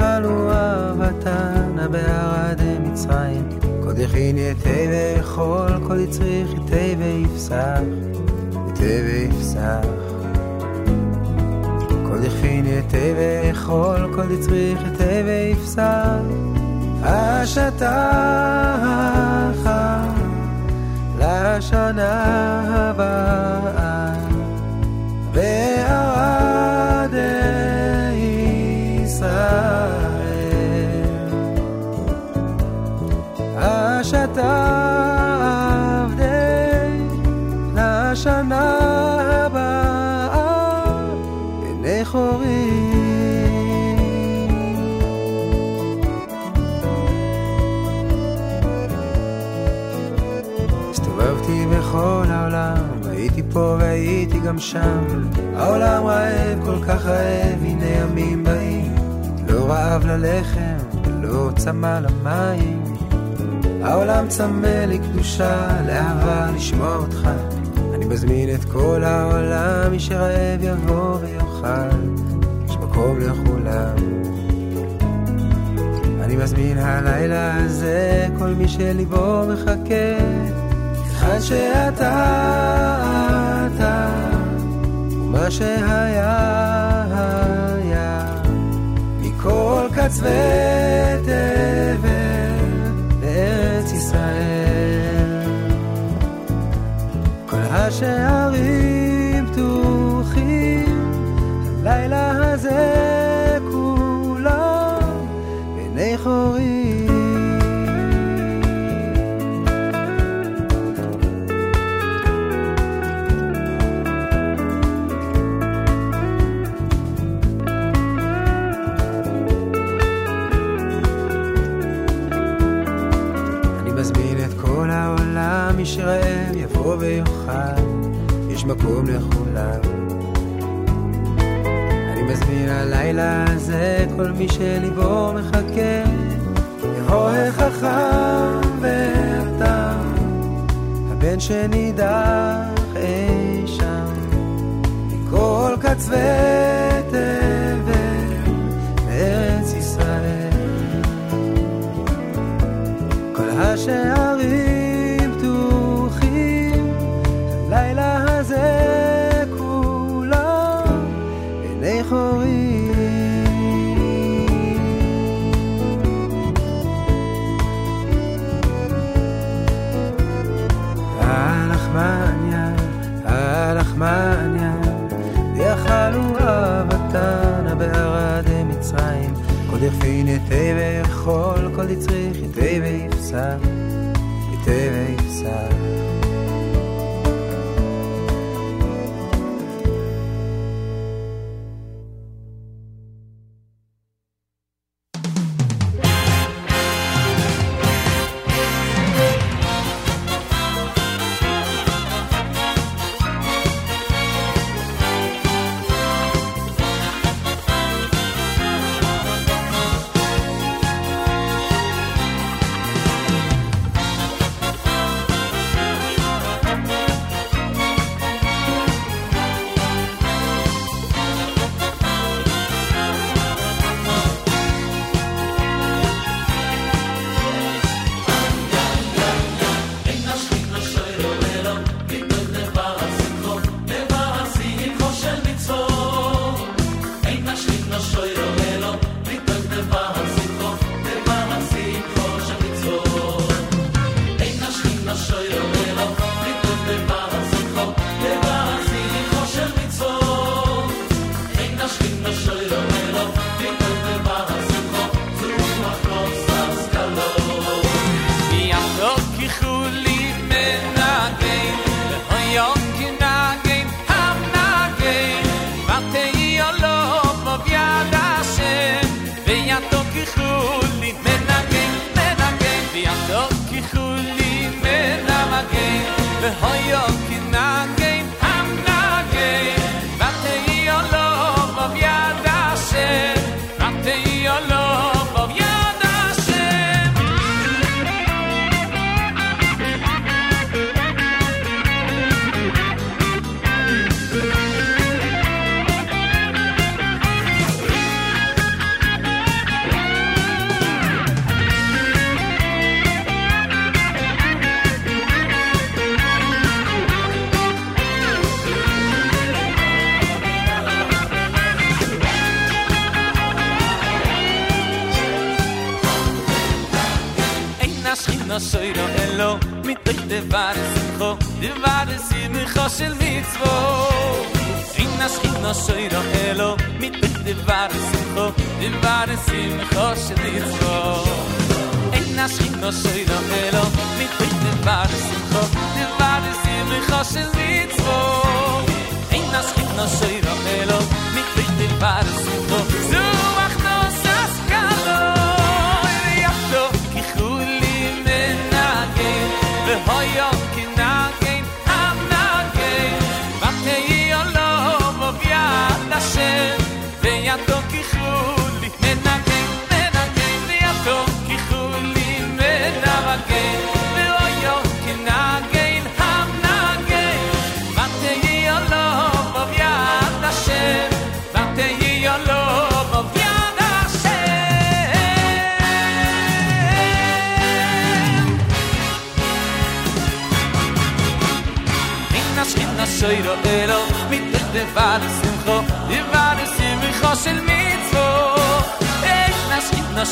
יאכלו אהבתנה בארדי מצרים. קוד יכין יתה ואכול, קוד יצריך יתה ויפסח, יתה ויפסח. כל יכין יתה ואכול, כל יצריך יתה ויפסח. השטח לשנה הבאה פה והייתי גם שם. העולם רעב, כל כך רעב, הנה ימים באים. לא רעב ללחם, ולא צמא למים. העולם צמא לקדושה, לאהבה, לשמוע אותך. אני מזמין את כל העולם, מי שרעב יבוא ויאכל. יש מקום לכולם. אני מזמין הלילה הזה כל מי שליבו מחכה היכן שאתה אתה ומה שהיה היה. מכל קצווי תבל לארץ ישראל. כל השערים פתוחים הלילה הזה יבוא ויאכל, יש מקום לכולם. אני מזמין הלילה הזה כל מי שליבו מחכה, יבוא החכם והתם, הבן שנידח אי שם, מכל קצווי תבל בארץ ישראל. כל השערים טבע יכול כל דצריך, טבע יפסח, טבע יפסח.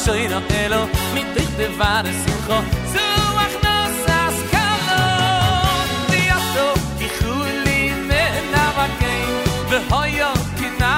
shoyn a telo mit dich de vare simcho zu ach nas as kalo di ato ki khuli me na vakein ve hoyo ki na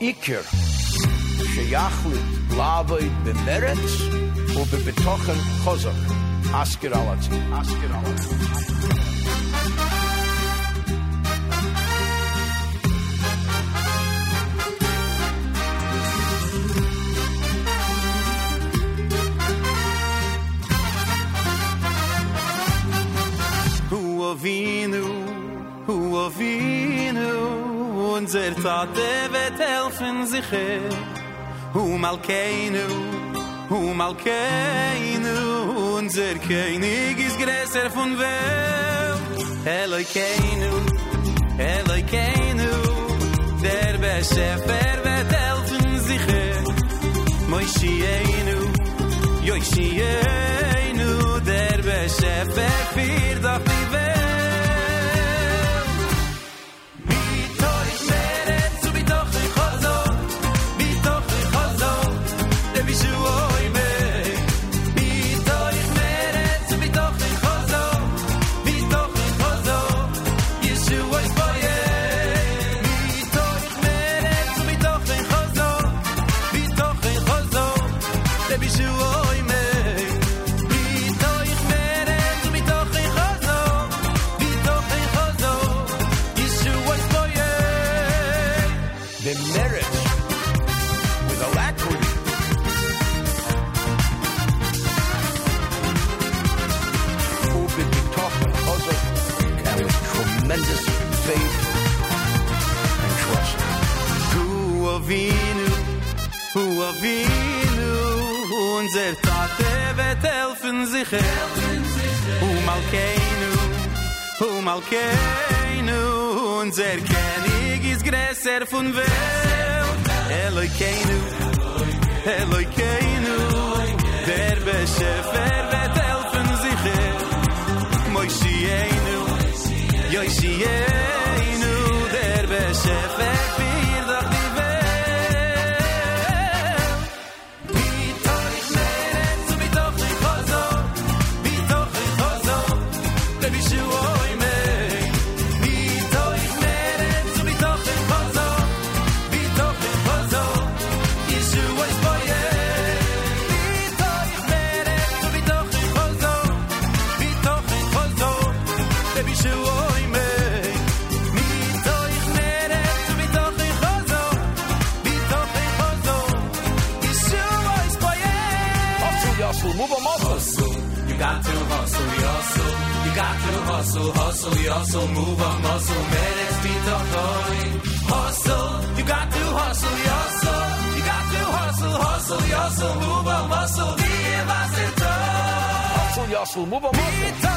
vi ha'ikir sheyachlit la'avoid b'meretz u'b'betochen chozak. Askir alatzi. Askir alatzi. Hu צאַט וועט העלפן זיך הו unser König ist größer von Welt. Eloi keinu, der Beschefer wird helfen sich. Moishienu, Yoishienu, der Beschefer fiert auf avinu, unser Tate wird helfen sich Hu malkeinu, hu malkeinu, unser König ist größer von Welt. Eloikeinu, Eloikeinu, der Beschäfer wird helfen sich Moishienu, Yoishienu, hustle, hustle, hustle. Move on, muscle, minutes, beat the coin. Hustle, you got to hustle, hustle. You got to hustle, hustle, hustle. Move on, muscle, give us a touch. Hustle, Yosel, move 'em up.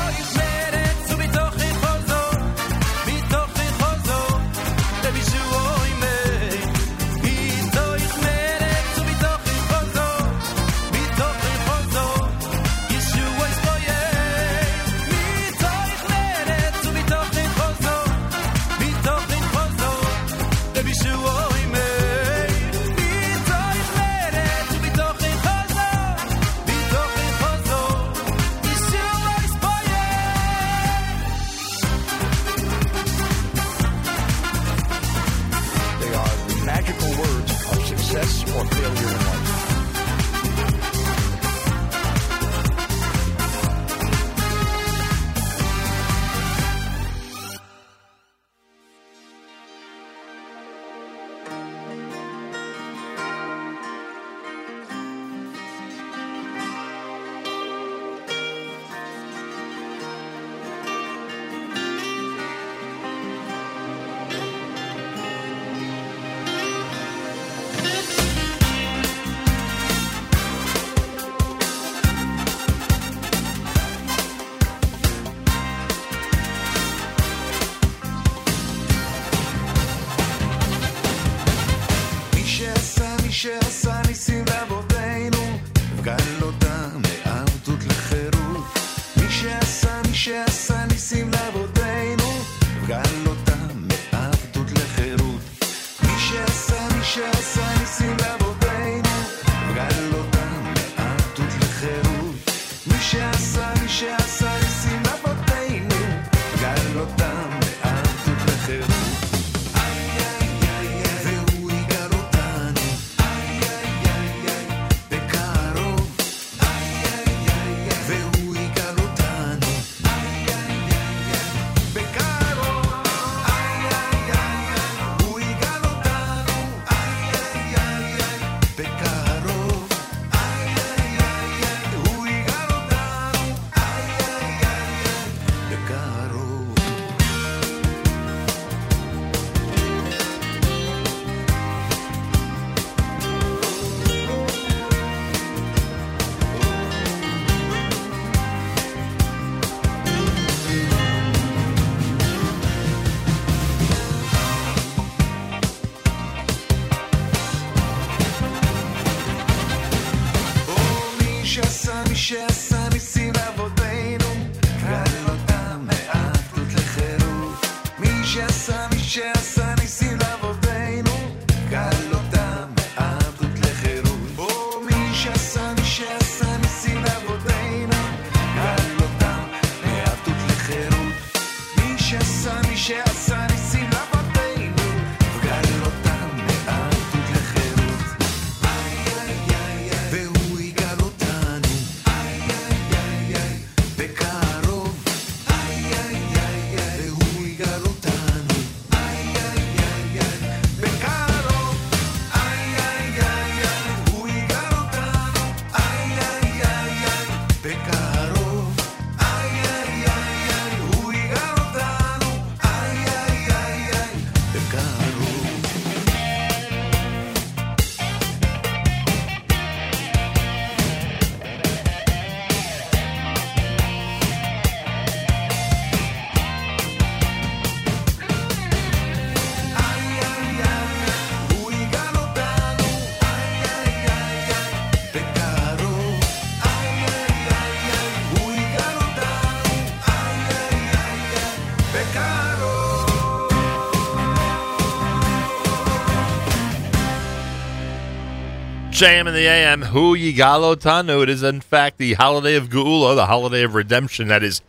JM in the AM, Hu Yigalo Tanu. It is, in fact, the holiday of Geula, the holiday of redemption that is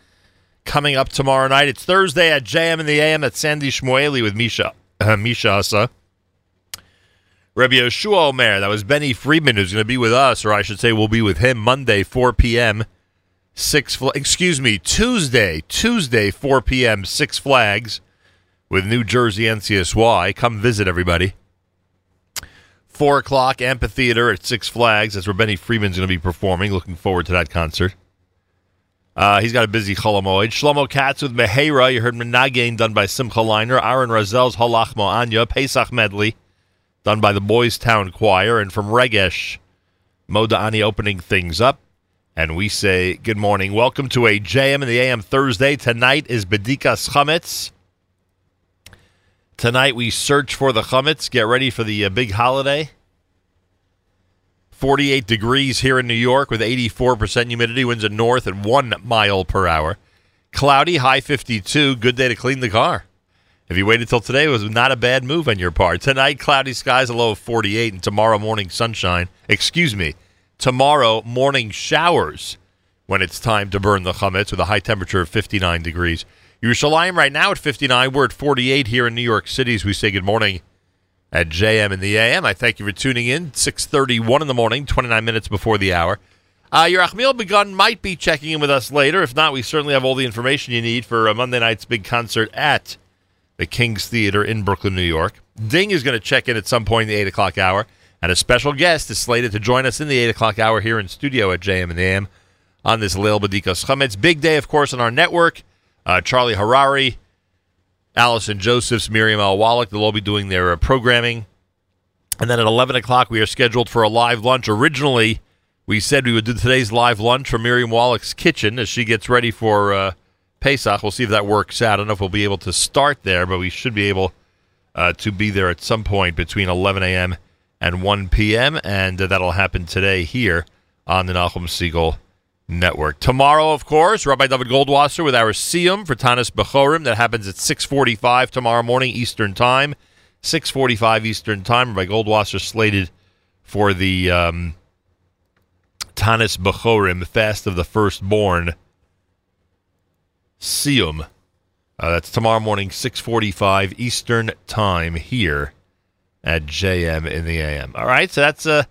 coming up tomorrow night. It's Thursday at JM in the AM at Sandy Shmueli with Misha, uh, Misha Asa. Rabbi Yoshua Omer, that was Benny Friedman, who's going to be with us, or I should say, we'll be with him Monday, 4 p.m. Six, Fl- excuse me, Tuesday, Tuesday, 4 p.m. Six Flags with New Jersey NCSY. Come visit everybody. Four o'clock amphitheater at Six Flags. That's where Benny Friedman's going to be performing. Looking forward to that concert. Uh, he's got a busy Chol Hamoed. Shlomo Katz with Mehera. You heard Menagain done by Simcha Leiner. Aaron Razel's Halach Mo'anya. Pesach Medley done by the Boys Town Choir. And from Regesh, Moda'ani opening things up. And we say good morning. Welcome to a JM in the AM Thursday. Tonight is Bedikas Chametz. Tonight we search for the chametz. Get ready for the uh, big holiday. 48 degrees here in New York with 84% humidity. Winds at north at 1 mile per hour. Cloudy, high 52. Good day to clean the car. If you waited till today, it was not a bad move on your part. Tonight, cloudy skies, a low of 48, and tomorrow morning sunshine. Excuse me, tomorrow morning showers when it's time to burn the chametz with a high temperature of 59 degrees. Yerushalayim right now at 59. We're at 48 here in New York City as we say good morning at JM in the AM. I thank you for tuning in. 6:31 in the morning, 29 minutes before the hour. Uh, Yerachmiel Begun might be checking in with us later. If not, we certainly have all the information you need for uh, Monday night's big concert at the King's Theater in Brooklyn, New York. Ding is going to check in at some point in the 8 o'clock hour, and a special guest is slated to join us in the 8 o'clock hour here in studio at JM and the AM on this Leil Bedikas Chametz. Big day, of course, on our network. Uh, Charlie Harary, Allison Josephs, Miriam Al Wallach, they'll all be doing their uh, programming. And then at 11 o'clock, we are scheduled for a live lunch. Originally, we said we would do today's live lunch from Miriam Wallach's kitchen as she gets ready for uh, Pesach. We'll see if that works out. I don't know if we'll be able to start there, but we should be able uh, to be there at some point between 11 a.m. and 1 p.m., and uh, that'll happen today here on the Nachum Segal Network. Tomorrow, of course, Rabbi David Goldwasser with our Siyum for Tanis Bechorim. That happens at 645 tomorrow morning Eastern Time. 645 Eastern Time. Rabbi Goldwasser slated for the um, Tanis Bechorim, Fast of the Firstborn Siyum. Uh, that's tomorrow morning, 645 Eastern Time here at JM in the AM. All right, so that's a...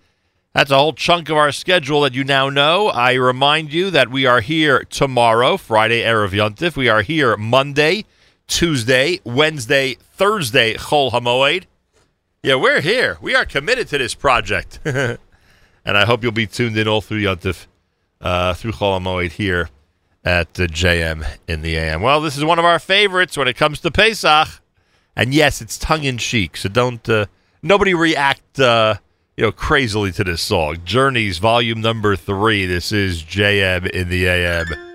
That's a whole chunk of our schedule that you now know. I remind you that we are here tomorrow, Friday, Erev Yontif. We are here Monday, Tuesday, Wednesday, Thursday, Chol Hamoed. Yeah, we're here. We are committed to this project. and I hope you'll be tuned in all through Yontif, uh, through Chol Hamoed here at the JM in the AM. Well, this is one of our favorites when it comes to Pesach. And yes, it's tongue in cheek, so don't, uh, nobody react, uh, you know, crazily to this song. Journeys, volume number three. This is JM in the AM.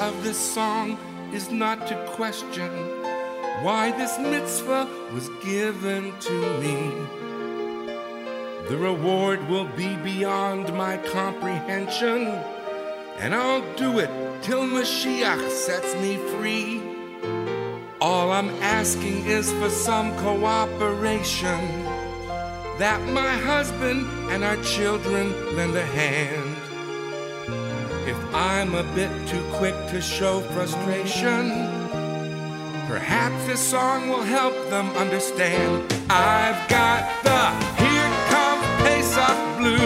of this song is not to question why this mitzvah was given to me. The reward will be beyond my comprehension, and I'll do it till Mashiach sets me free. All I'm asking is for some cooperation, that my husband and our children lend a hand. I'm a bit too quick to show frustration. Perhaps this song will help them understand. I've got the Here Comes Pesach Blues.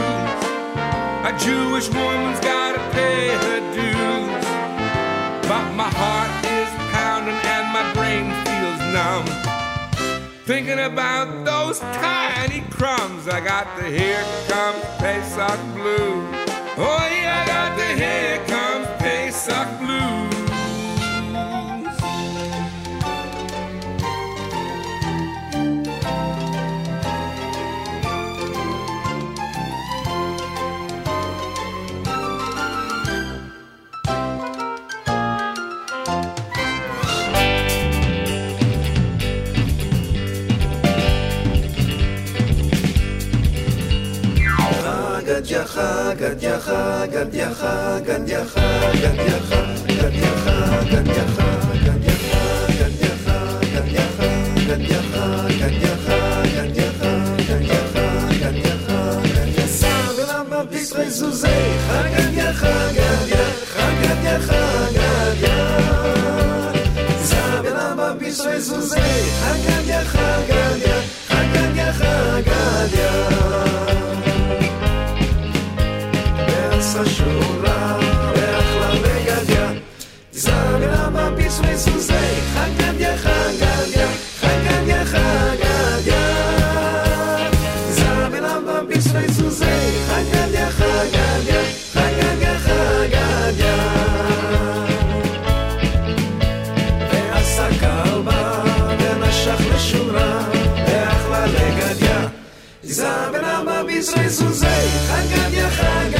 A Jewish woman's gotta pay her dues. But my heart is pounding and my brain feels numb. Thinking about those tiny crumbs, I got the Here Comes Pesach Blues. Oh, yeah, I got the Here Comes Gadiacha, Gadiacha, Gadiacha, Gadiacha. Isso é isso arranca de arranca.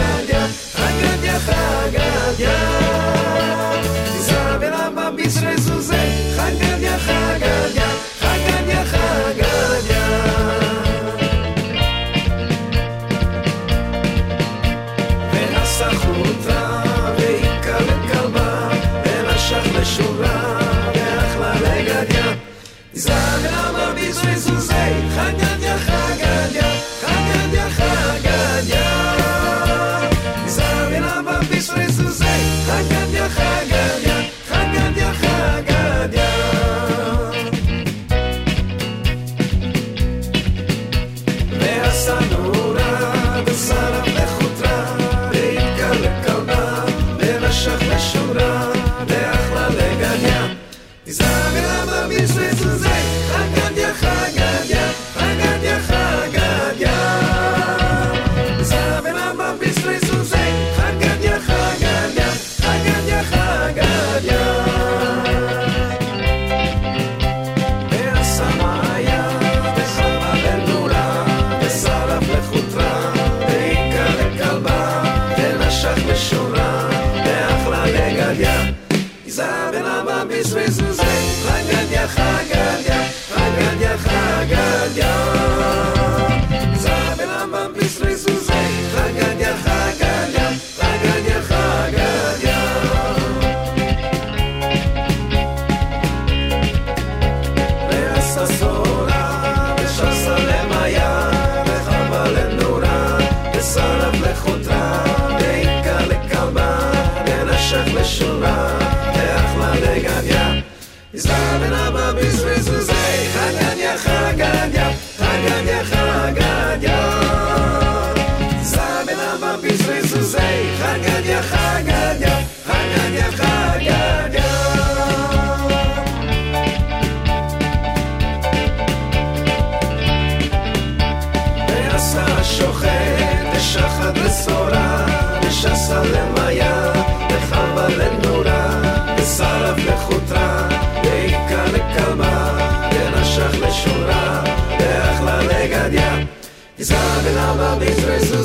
zeg zei, ga, ga, ga.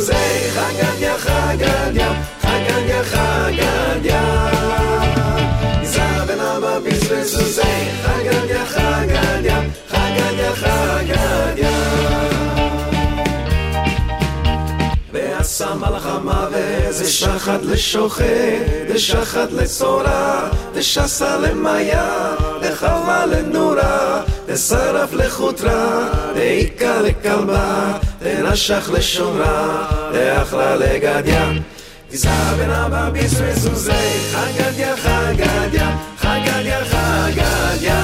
זי זה. שחד לשוחט, זה שחד לצורה, זה שסה למיה, זה חווה לנורה. אסרף לחוטרה, דאיכא לכלבה, דנשך לשומרה, דאחלה לגדיה. גזרה בן אבא בישרי סוזי, חגדיה חגדיה, חגדיה חגדיה.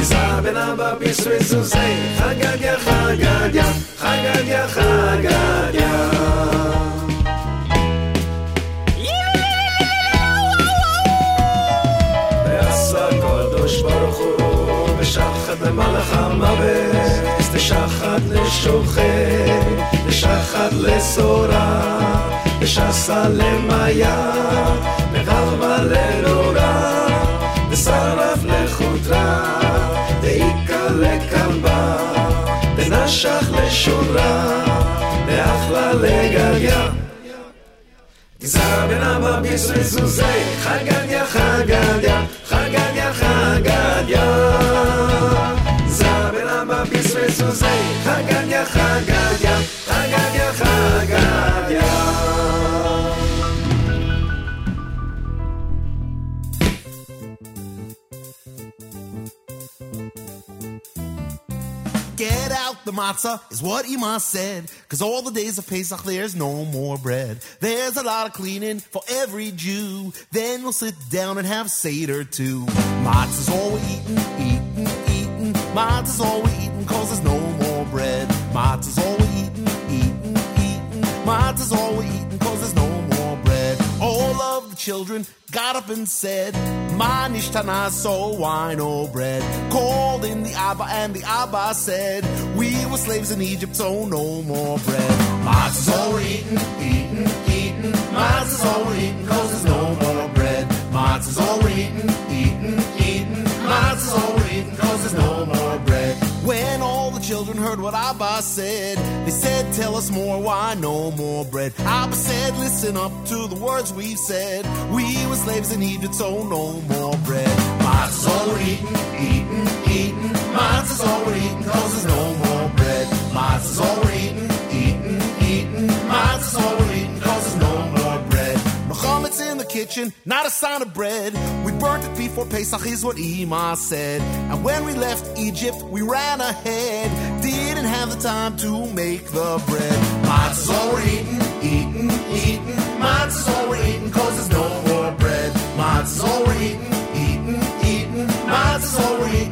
גזרה בן אבא בישרי סוזי, חגדיה חגדיה, חגדיה חגדיה. המוות, לשחד לשוחד, לשחד לשורה, לשסה למיה, לרבה לנורא, לשרף לחוטרה, דאיכה לכלבה, דנשך לשורה, לאחלה לגריה. גזרה בן אבא בישראל זוזי, חגדיה חגדיה Get out the matzah is what Ima said. Cause all the days of Pesach there's no more bread. There's a lot of cleaning for every Jew. Then we'll sit down and have Seder too. Matzah's all we're eating, eating, eating. Matzah's all we're eating cause there's no Matzah's all we're eating, eating, eating. Matzah's all we're eating cause there's no more bread. All of the children got up and said, Ma nishtana, so why no bread? Called in the Abba, and the Abba said, We were slaves in Egypt, so no more bread. Matzah's all we're eating, eating, eating. Matzah's all we're eating, cause there's no more bread. Matzah's all we're eating, eating, eating. Matzah's all we're eating, cause there's no children heard what Abba said, they said, Tell us more, why no more bread? Abba said, Listen up to the words we've said. We were slaves in Egypt, so no more bread. Matzah's all we're eating, eating, eating. Matzah's all we're eating, cause there's no more bread. Matzah's all we're eating, eating, eating. Matzah's all we're eating, chametz in the kitchen, not a sign of bread. We burnt it before Pesach, is what Ema said. And when we left Egypt, we ran ahead. Didn't have the time to make the bread. Matzah's all we're eating, eating, eating. Matzah's all we're eating, cause there's no more bread. Matzah's all we're eating, eating, eating. Matzah's all we're eating,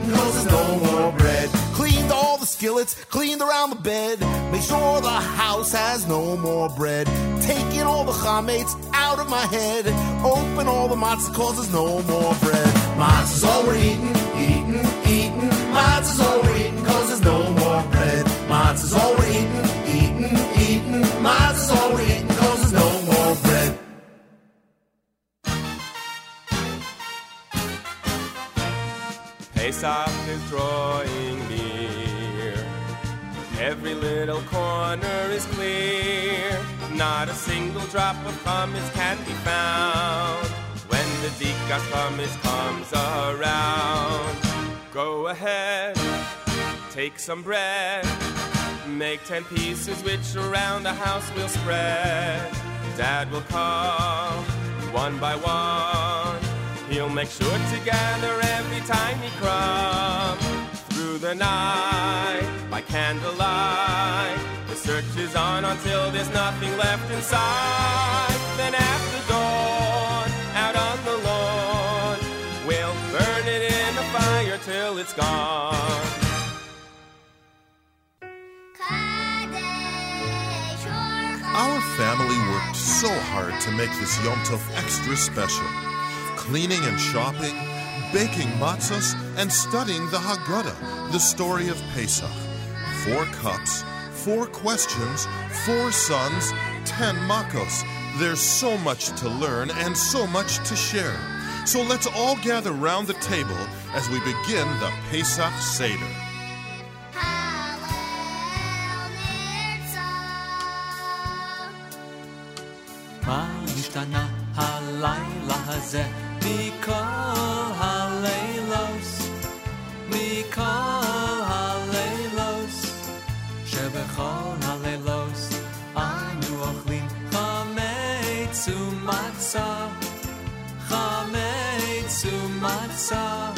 skillets cleaned around the bed. Make sure the house has no more bread. Taking all the chametz out of my head. Open all the matzah cause there's no more bread. Matzah's all we're eating, eating, eating. Matzah's all we're eating cause there's no more bread. Matzah's all we're eating, eating, eating. Matzah's all we're eating cause there's no more bread. Pesach is drawing. Every little corner is clear. Not a single drop of chametz can be found when the dikas chametz comes around. Go ahead, take some bread, make ten pieces which around the house will spread. Dad will come one by one. He'll make sure to gather every tiny crumb through the night candlelight. The search is on until there's nothing left inside. Then after dawn, out on the lawn, we'll burn it in the fire till it's gone. Our family worked so hard to make this Yom Tov extra special. Cleaning and shopping, baking matzahs, and studying the Haggadah, the story of Pesach Four cups, four questions, four sons, ten makos. There's so much to learn and so much to share. So let's all gather round the table as we begin the Pesach Seder. מה השתנה הלילה הזה מכל הלילות, מכל ומצה, חמץ ומצה.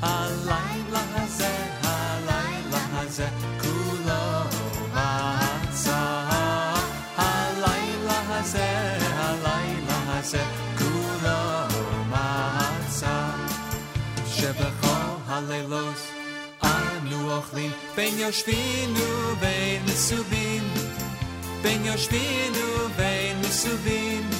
הלילה הזה, הלילה הזה, כולו מצה. הלילה הזה, הלילה הזה, כולו מצה. שבכל הלילות אנו אוכלים בין יושבינו בין מסובין, בין יושבינו בין מסובין.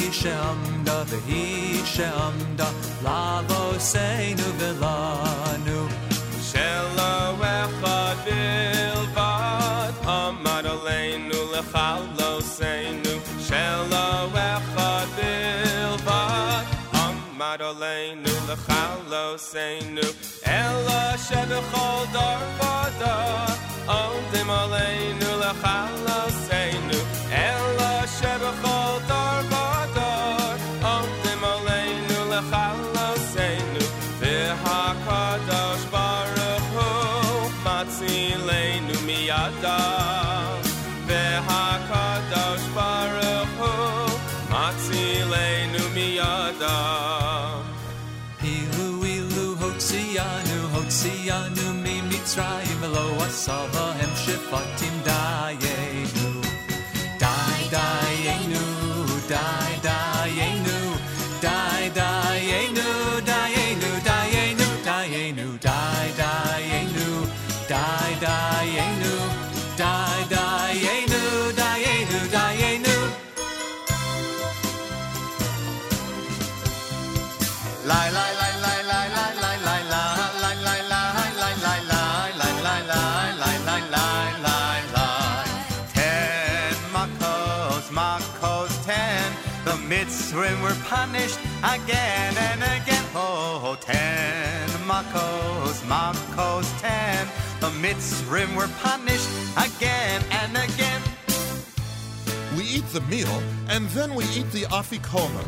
Shemda, Vehi Shemda, Lavoseinu Velanu. Shelo Echad Bilvad, Amad Aleinu Lechaloseinu. Shelo Echad Bilvad, Amad Aleinu Lechaloseinu. Ela Shevechol Darvada, Omdim Aleinu Lechaloseinu. Mitzrayim lo asava hem shefatim punished again and again. Oh, ten makos, makos, ten. The Mitzrim were punished again and again. We eat the meal, and then we eat the afikomen.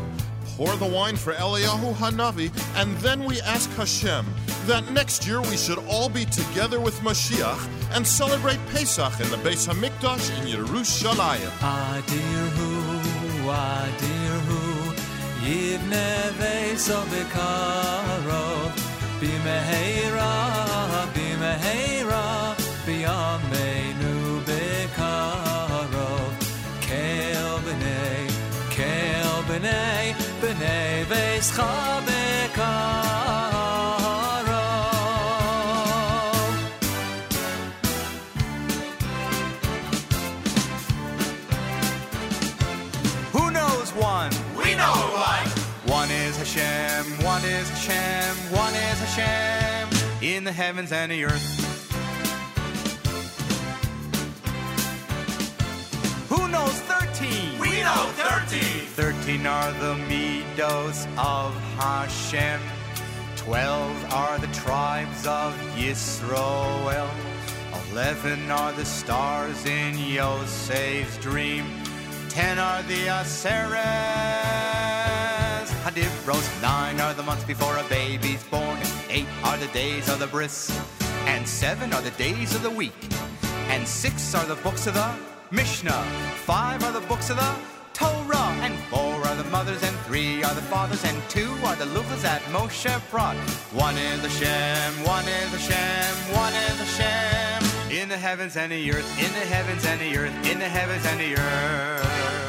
Pour the wine for Eliyahu Hanavi, and then we ask Hashem, that next year we should all be together with Mashiach and celebrate Pesach in the Beis Hamikdash in Yerushalayim. Adir hu, Yivne veso bekaro Bimehera, bimehera Biyameinu bekaro Kel b'nei, kel b'nei B'nei is Hashem, one is Hashem in the heavens and the earth. Who knows 13? We know 13. 13 are the Midos of Hashem. 12 are the tribes of Yisroel. 11 are the stars in Yosef's dream. 10 are the Aseres. 9 are the months before a baby's born. 8 are the days of the bris. And 7 are the days of the week. And 6 are the books of the Mishnah. 5 are the books of the Torah. And 4 are the mothers. And 3 are the fathers. And 2 are the luchas that Moshe brought. One is Hashem, one is Hashem, one is Hashem. In the heavens and the earth, in the heavens and the earth, in the heavens and the earth.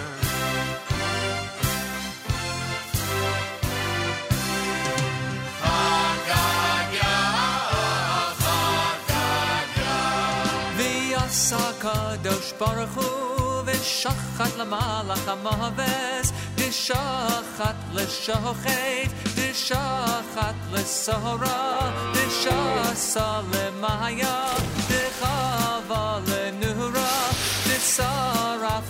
Asa kadosh baruch hu v'shachat lamalach amahaves v'shachat l'shochet v'shachat l'sahara v'shasa l'mahaya v'chava l'nuhra v'saraf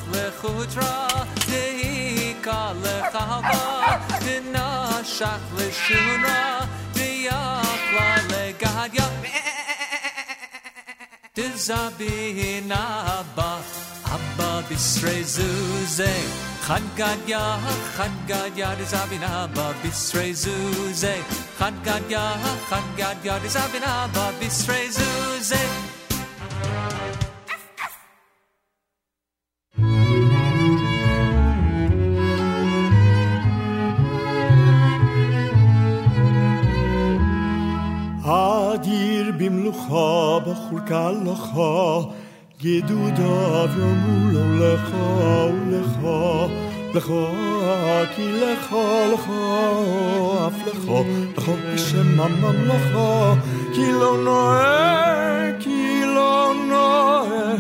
tizabi na ba abba bisrezuze. Khadgadya khadgadya tizabi na ba bisrezuze. Khadgadya khadgadya tizabi ba bisrezuze. אדיר במלוכה בחולקה לך, גדודיו יאמרו לו לך ולך, לך כי לך לך אף לך, לך בשם הממלכה, כי לא נועה, כי לא נועה,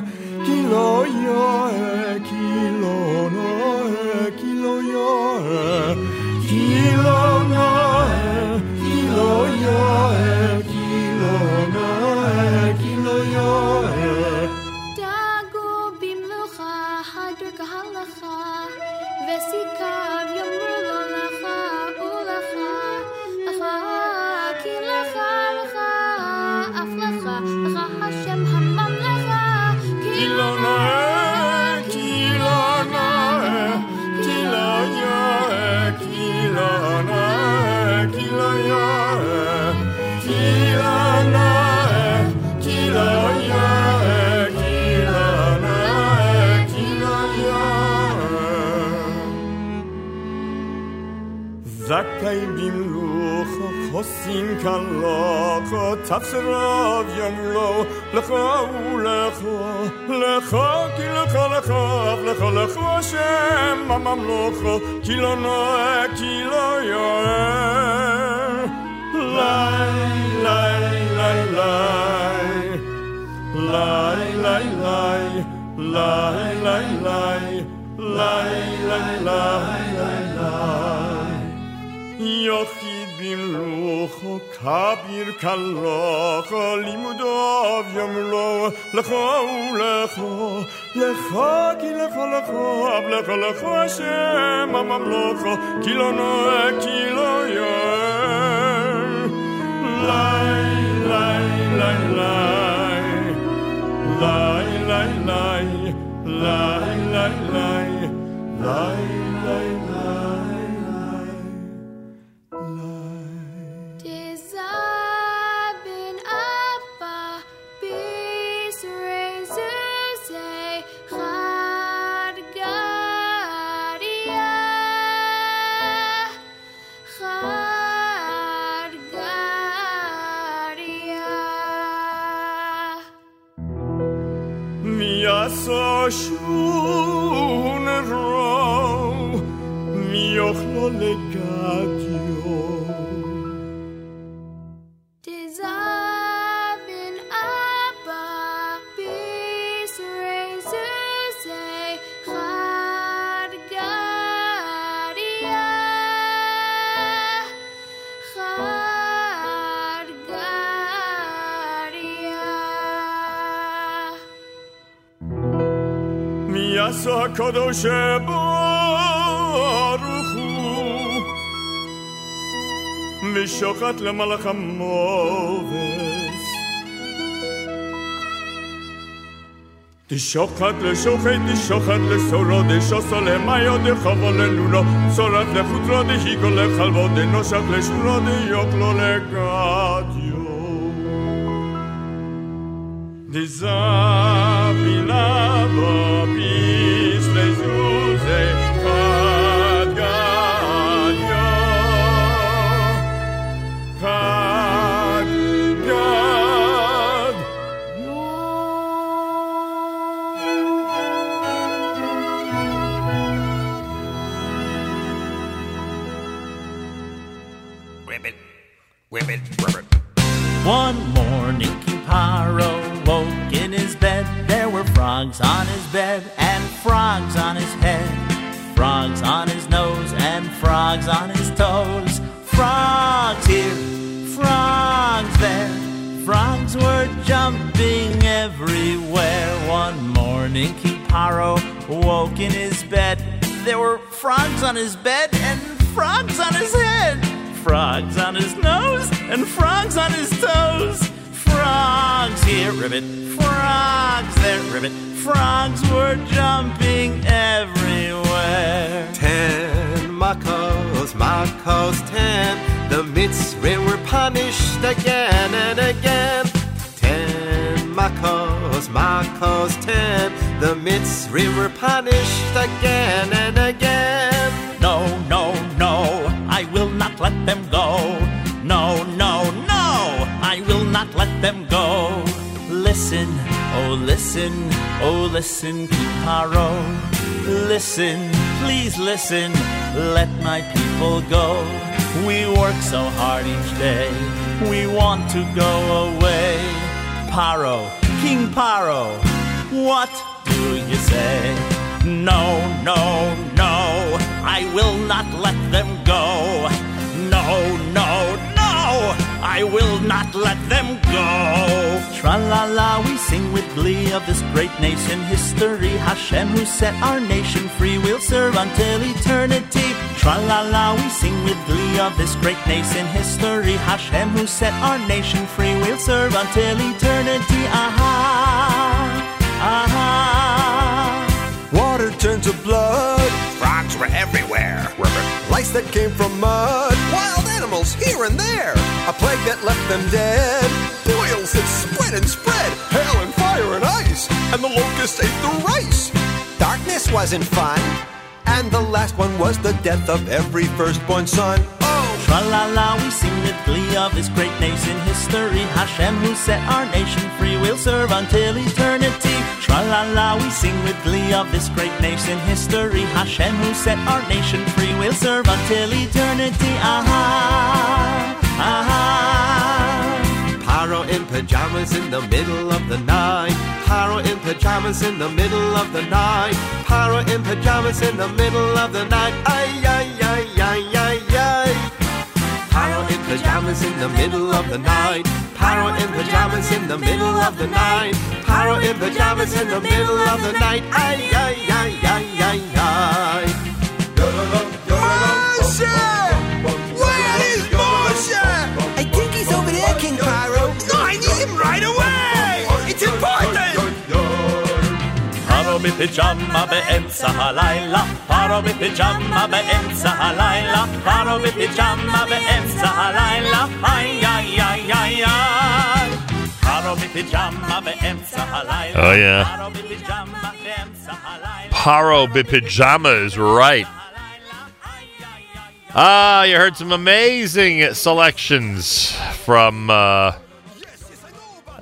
כי לא יועה, כי לא נועה, כי לא יועה, כי לא נועה, כי לא יועה, דאגו במלוכה, הדרג ההלכה, וסיכב זכאי במלוך חוסים כלוך תפסריו יאמרו לך ולך לך כי לך לך לך לך השם הממלוך כי לא נועה כי לא יועה לי לי לי לי לי לי לי לי לי לי לי לי לי יחיד במלוכו כביר כלוך לימודיו יאמרו לך ולך לך כי לך לך לך לך השם הממלוך כי לא נועה כי לא יהיה לי לי לי לי לי לי לי לי לי לי לי بساشون را میخلال さかどしゃばるふみしょかつらまらかもです دشاخت لشوخی دشاخت لسورا دشا سال میا ده خوال نورا سارت لخود را ده هیگل خلوا ده نشت لشورا ده یاکلا لگادیو ده زبینا بابی frogs on his bed and frogs on his head, frogs on his nose and frogs on his toes. Frogs here, frogs there. Frogs were jumping everywhere. One morning, King Paro woke in his bed. There were frogs on his bed and frogs on his head frogs on his nose and frogs on his toes. Frogs here, ribbit, frogs there, ribbit. Frogs were jumping everywhere. Ten Makos, Makos, ten. The Mitzvah were punished again and again. Ten Makos, Makos, ten. The Mitzvah were punished again and again. No, no, no, I will not let them go. No, no, no, Listen, oh listen, oh listen, Kiparo. Listen, please listen, let my people go. We work so hard each day, we want to go away. Paro, King Paro, what do you say? No, no, no, I will not let them go. No, no, no, I will not let them go. Tra la la, we sing with glee of this great nation history. Hashem, who set our nation free, will serve until eternity. Tra la la, we sing with glee of this great nation history. Hashem, who set our nation free, will serve until eternity. Aha, aha. Water turned to blood. Frogs were everywhere. Ribbit. Lice that came from mud. Wild animals here and there. A plague that left them dead. Boils that spread and spread. Hail and fire and ice. And the locusts ate the rice. Darkness wasn't fun. And the last one was the death of every firstborn son. Oh! Tra la la, we sing with glee of this great nation history. Hashem, who set our nation free, will serve until eternity. Tra la la, we sing with glee of this great nation history. Hashem, who set our nation free, will serve until eternity. Aha, aha. Paro in pajamas in the middle of the night. Paro in pajamas in the middle of the night. Paro in pajamas in the middle of the night. Ay, ay, ay, ay, ay, ay. Paro in pajamas in the middle of the night. Paro in pajamas in the middle of the night. Paro in pajamas in the middle of the night. Ay, ay, ay, ay, ay, ay. Moshe! Where פרו בפיג'מה באמצע הלילה, פרו בפיג'מה באמצע הלילה, פרו בפיג'מה באמצע הלילה, איי איי איי איי איי. פרו בפיג'מה באמצע הלילה, Oh, yeah. פרו בפיג'מה באמצע הלילה. Paro Bipijama is right. Ah, you heard some amazing selections from uh,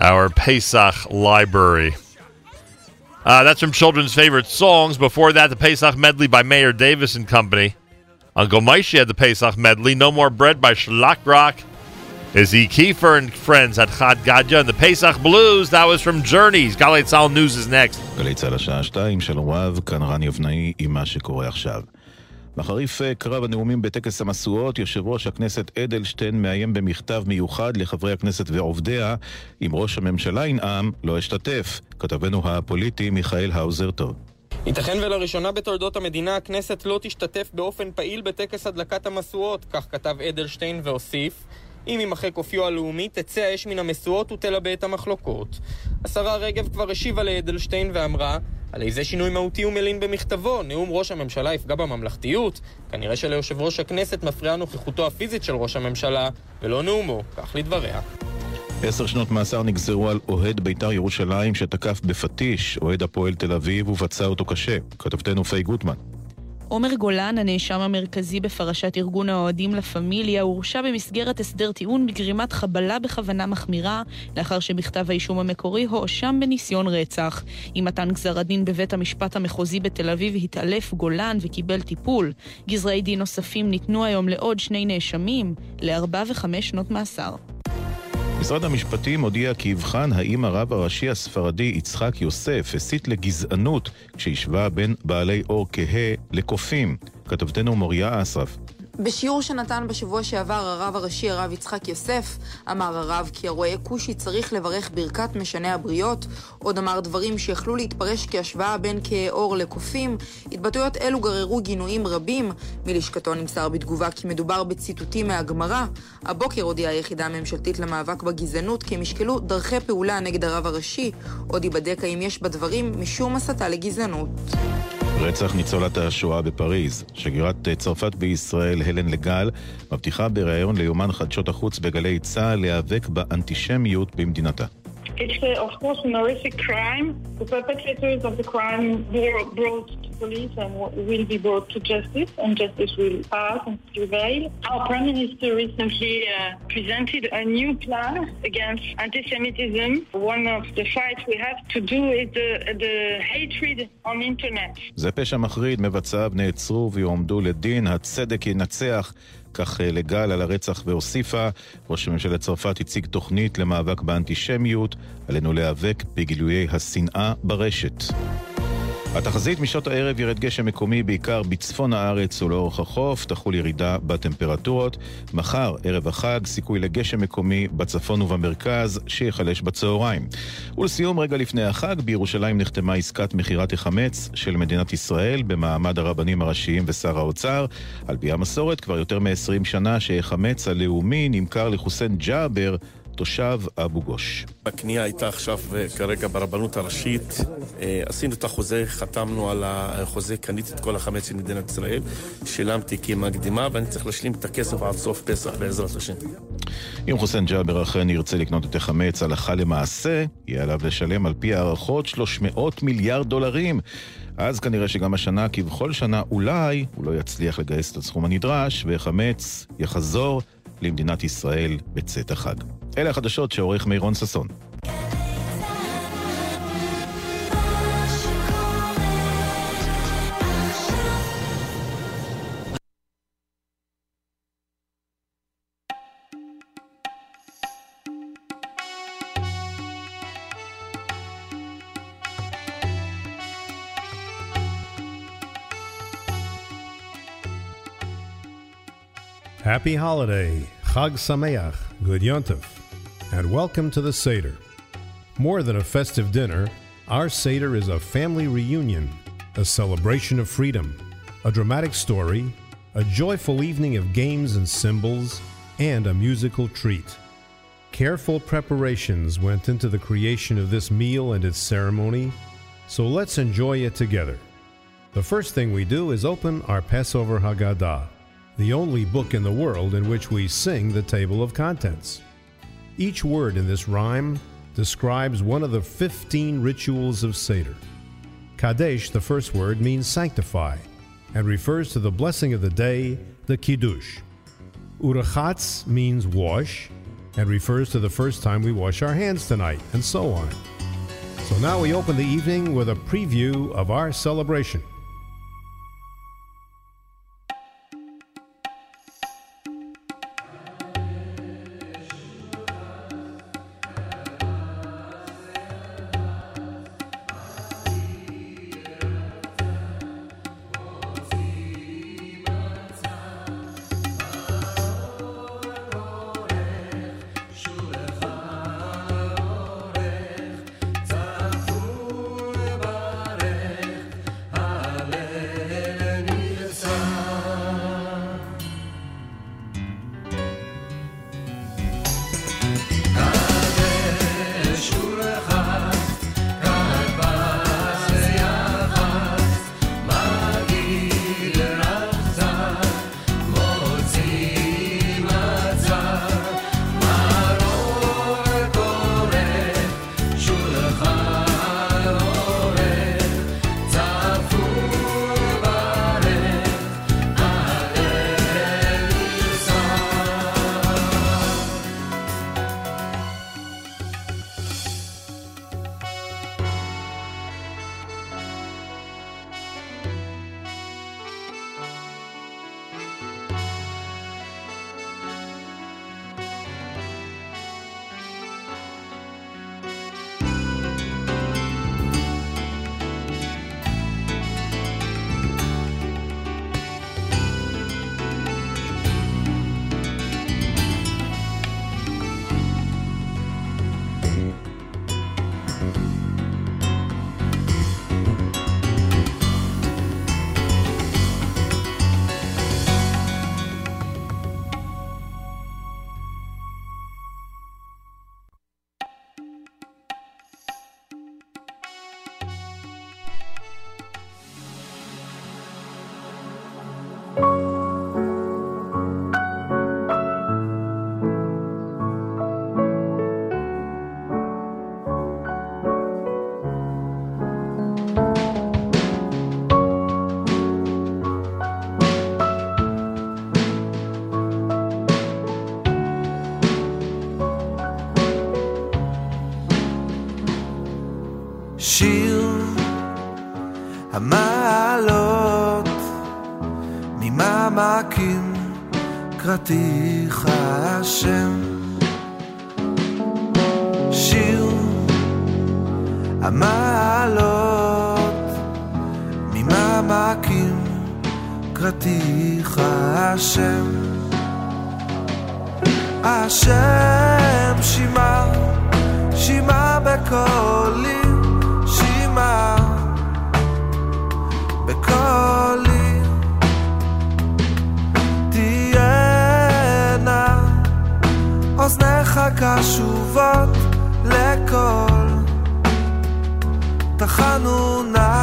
our Pesach library. Uh, that's from Children's Favorite Songs. Before that, the Pesach Medley by Mayor Davis and Company. On Gomaishi had the Pesach Medley. No More Bread by Shalak Rock. Izzy Kiefer and friends at Chad Gadya and the Pesach Blues, that was from Journeys. Galei Tzahal News is next. גלי צה"ל השעה Shalom בחריף אה, קרב הנאומים בטקס המשואות, יושב ראש הכנסת אדלשטיין מאיים במכתב מיוחד לחברי הכנסת ועובדיה אם ראש הממשלה ינאם, לא אשתתף. כתבנו הפוליטי מיכאל האוזר טוב. ייתכן ולראשונה בתולדות המדינה הכנסת לא תשתתף באופן פעיל בטקס הדלקת המשואות, כך כתב אדלשטיין והוסיף אם יימחק אופיו הלאומי, תצא האש מן המשואות ותלבה את המחלוקות. השרה רגב כבר השיבה לאדלשטיין ואמרה על איזה שינוי מהותי הוא מלין במכתבו, נאום ראש הממשלה יפגע בממלכתיות? כנראה שליושב ראש הכנסת מפריעה נוכחותו הפיזית של ראש הממשלה, ולא נאומו, כך לדבריה. עשר שנות מאסר נגזרו על אוהד בית"ר ירושלים שתקף בפטיש אוהד הפועל תל אביב ופצע אותו קשה. כתבתנו פי גוטמן. עומר גולן, הנאשם המרכזי בפרשת ארגון האוהדים לה פמיליה, הורשע במסגרת הסדר טיעון בגרימת חבלה בכוונה מחמירה, לאחר שבכתב האישום המקורי הואשם בניסיון רצח. עם מתן גזר הדין בבית המשפט המחוזי בתל אביב התעלף גולן וקיבל טיפול. גזרי דין נוספים ניתנו היום לעוד שני נאשמים, לארבע וחמש שנות מאסר. משרד המשפטים הודיע כי יבחן האם הרב הראשי הספרדי יצחק יוסף הסית לגזענות כשהשווה בין בעלי עור כהה לקופים. כתבתנו מוריה אסרף. בשיעור שנתן בשבוע שעבר הרב הראשי הרב יצחק יוסף, אמר הרב כי הרועה כושי צריך לברך ברכת משנה הבריות, עוד אמר דברים שיכלו להתפרש כהשוואה בין כהי עור לקופים. התבטאויות אלו גררו גינויים רבים. מלשכתו נמסר בתגובה כי מדובר בציטוטים מהגמרא. הבוקר הודיעה היחידה הממשלתית למאבק בגזענות כי הם ישקלו דרכי פעולה נגד הרב הראשי. עוד ייבדק האם יש בדברים משום הסתה לגזענות. רצח ניצולת השואה בפריז. שגרירת צרפת בישראל, הלן לגל, מבטיחה בריאיון ליומן חדשות החוץ בגלי צה"ל להיאבק באנטישמיות במדינתה. It's uh, of course an horrific crime. The perpetrators of the crime were brought to police and will be brought to justice, and justice will pass and prevail. Our Prime Minister recently uh, presented a new plan against anti-Semitism. One of the fights we have to do is the, the hatred on internet. זה פשע מחריד, מבצעיו נעצרו ויועמדו לדין, הצדק ינצח. כך אה, לגל על הרצח והוסיפה, ראש ממשלת צרפת הציג תוכנית למאבק באנטישמיות, עלינו להיאבק בגילויי השנאה ברשת. התחזית משעות הערב ירד גשם מקומי בעיקר בצפון הארץ ולאורך החוף, תחול ירידה בטמפרטורות. מחר, ערב החג, סיכוי לגשם מקומי בצפון ובמרכז, שיחלש בצהריים. ולסיום, רגע לפני החג, בירושלים נחתמה עסקת מכירת החמץ של מדינת ישראל במעמד הרבנים הראשיים ושר האוצר. על פי המסורת, כבר יותר מ-20 שנה שהחמץ הלאומי נמכר לחוסיין ג'אבר, תושב אבו גוש. הקנייה הייתה עכשיו אה, כרגע ברבנות הראשית. אה, עשינו את החוזה, חתמנו על החוזה, קניתי את כל החמץ של מדינת ישראל, שילמתי כמקדימה, ואני צריך להשלים את הכסף עד סוף פסח בעזרת השם. אם חוסיין ג'אבר אכן ירצה לקנות את החמץ הלכה למעשה, יהיה עליו לשלם על פי הערכות 300 מיליארד דולרים. אז כנראה שגם השנה, כבכל שנה, אולי הוא לא יצליח לגייס את הסכום הנדרש, והחמץ יחזור למדינת ישראל בצאת החג. אלה החדשות שעורך מירון ששון. Happy holiday, Chag Sameach, Good Yontov, and welcome to the Seder. More than a festive dinner, our Seder is a family reunion, a celebration of freedom, a dramatic story, a joyful evening of games and symbols, and a musical treat. Careful preparations went into the creation of this meal and its ceremony, so let's enjoy it together. The first thing we do is open our Passover Haggadah, the only book in the world in which we sing the table of contents. Each word in this rhyme describes one of the 15 rituals of Seder. Kadesh, the first word, means sanctify and refers to the blessing of the day, the Kiddush. Urachatz means wash and refers to the first time we wash our hands tonight, and so on. So now we open the evening with a preview of our celebration. קראתיך השם. שיר המעלות ממעמקים קראתיך השם. השם שמע שמע בקולי חשובות לכל. תחנונה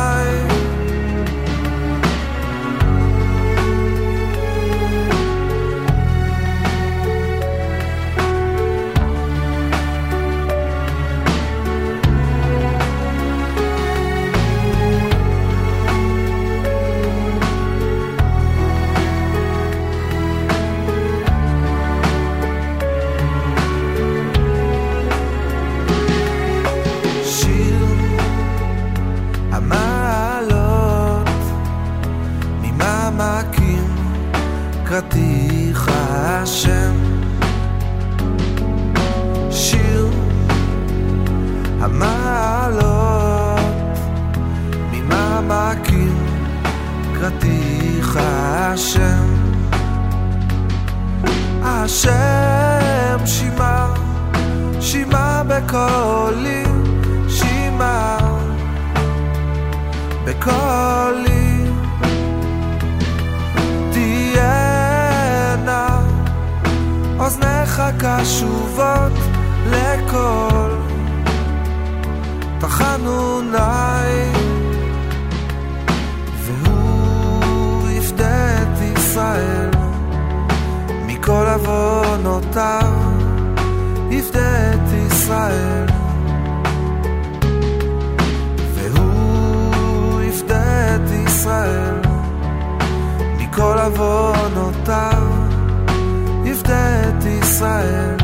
קשובות לכל. תחנוני והוא יפדה את ישראל. מכל עוונותיו יפדה את ישראל. והוא יפדה את ישראל. מכל עוונותיו יפדה Israel.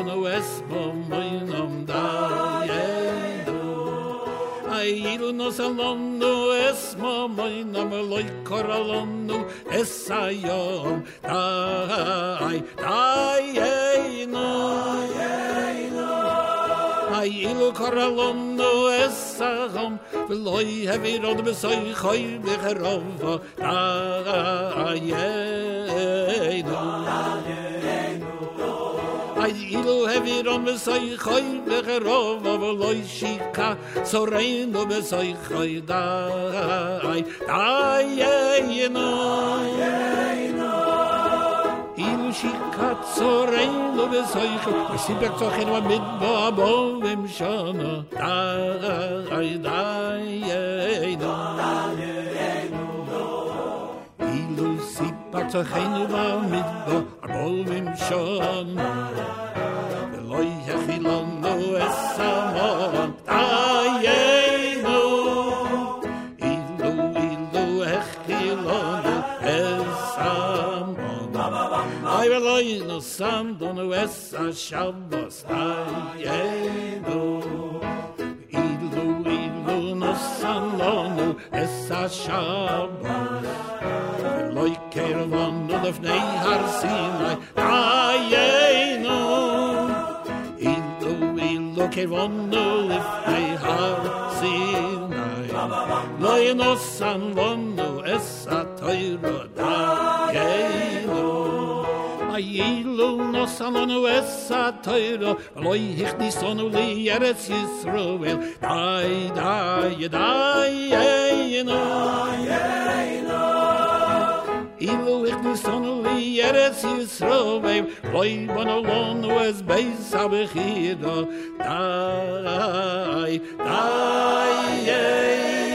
ono espo moinom daje a ilno salonu esmo moinom loj koralonu esajom daj daje no ilu koralon no esachom veloy hevi rod besoy choy bechrova da yei אילו הבירון בסוי חוי בחרוב ולוי שיקה סורנו בסוי חוי די דיינו אילו שיקה צורנו בסוי חוי וסיפק צוחנו המדבע בו ומשנה די דיינו אילו to khinu va mit go a bol vim shon de loy he khilon no es a mon a ye no in khilon a ay no sam do es a no sam lo es a shabos סיפק צוחנו במדבע בו ומשנה ולא יחילנו אס המון דיינו אילו אילו החילנו אס המון אי ולא ינוסמדנו אס השבוס דיינו אילו אילו נוסן לנו אס השבוס ולא יקר לנו לפני הר סיני דיינו אילו אילו כבונו לפני הר סיני לא ינוסן לנו אס התוירו דיינו אילו נוסן לנו אס התוירו לא יכניס לנו לארץ ישראל די די דיינו אילו הכניס לנו לארץ ישראל ואוי בנו לנו אז בייס הבחירה די דיינו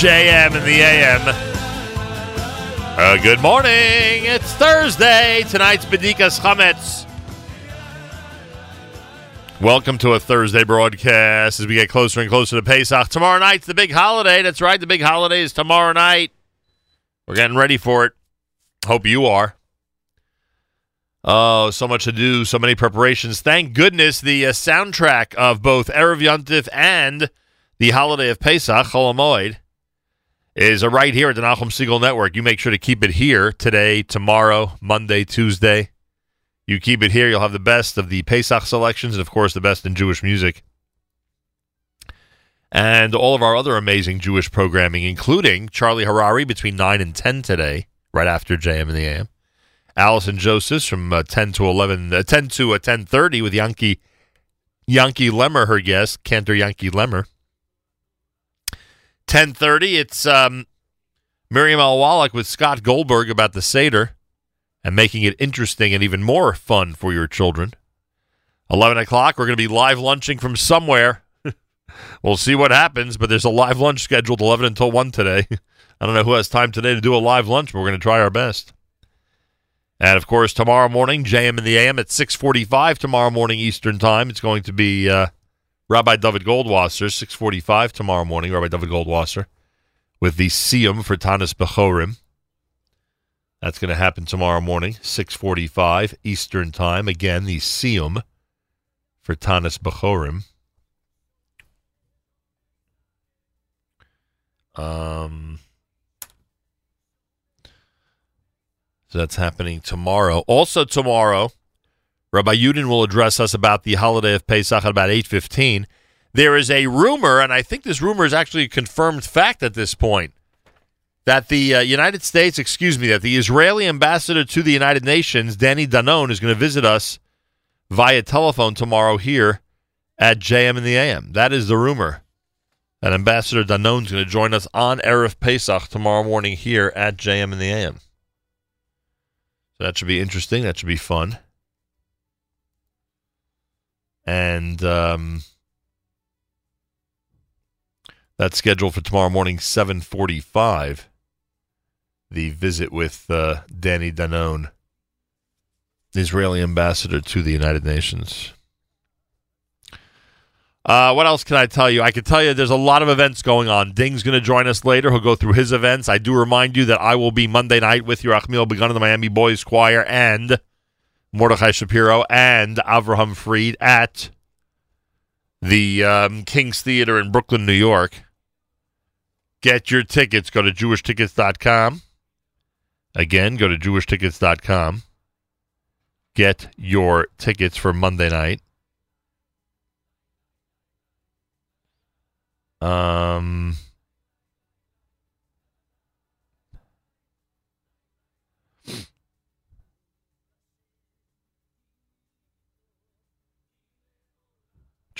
JM in the AM. Uh, good morning. It's Thursday. Tonight's Bedikas Chametz. Welcome to a Thursday broadcast as we get closer and closer to Pesach. Tomorrow night's the big holiday. That's right. The big holiday is tomorrow night. We're getting ready for it. Hope you are. Oh, so much to do, so many preparations. Thank goodness the uh, soundtrack of both Erev Yontif and the holiday of Pesach, Chol is right here at the Nachum Segal Network. You make sure to keep it here today, tomorrow, Monday, Tuesday. You keep it here, you'll have the best of the Pesach selections and, of course, the best in Jewish music. And all of our other amazing Jewish programming, including Charlie Harary between 9 and 10 today, right after JM and the AM. Allison Joseph from uh, 10 to 11, uh, 10 to uh, 10.30 with Yankee, Yankee Lemmer, her guest, Cantor Yankee Lemmer. 10.30, it's um, Miriam Al Wallach with Scott Goldberg about the Seder and making it interesting and even more fun for your children. 11 o'clock, we're going to be live lunching from somewhere. we'll see what happens, but there's a live lunch scheduled 11 until 1 today. I don't know who has time today to do a live lunch, but we're going to try our best. And of course, tomorrow morning, JM in the AM at 6:45 tomorrow morning Eastern Time. It's going to be uh, Rabbi David Goldwasser, 6:45 tomorrow morning. Rabbi David Goldwasser with the Siyum for Tanis Bechorim. That's going to happen tomorrow morning, 6:45 Eastern Time. Again, the Siyum for Tanis Bechorim. Um. So that's happening tomorrow. Also tomorrow, Rabbi Yudin will address us about the holiday of Pesach at about 8.15. There is a rumor, and I think this rumor is actually a confirmed fact at this point, that the uh, United States, excuse me, that the Israeli ambassador to the United Nations, Danny Danon, is going to visit us via telephone tomorrow here at JM in the AM. That is the rumor. That Ambassador Danon is going to join us on Erev Pesach tomorrow morning here at JM in the AM. So that should be interesting. That should be fun. And um, that's scheduled for tomorrow morning, seven forty-five. The visit with uh, Danny Danon, the Israeli ambassador to the United Nations. Uh, what else can I tell you? I can tell you there's a lot of events going on. Ding's going to join us later. He'll go through his events. I do remind you that I will be Monday night with Yerachmiel Begun of the Miami Boys Choir and Mordechai Shapiro and Avraham Fried at the um, King's Theater in Brooklyn, New York. Get your tickets. Go to jewishtickets.com. Again, go to jewishtickets.com. Get your tickets for Monday night. Um,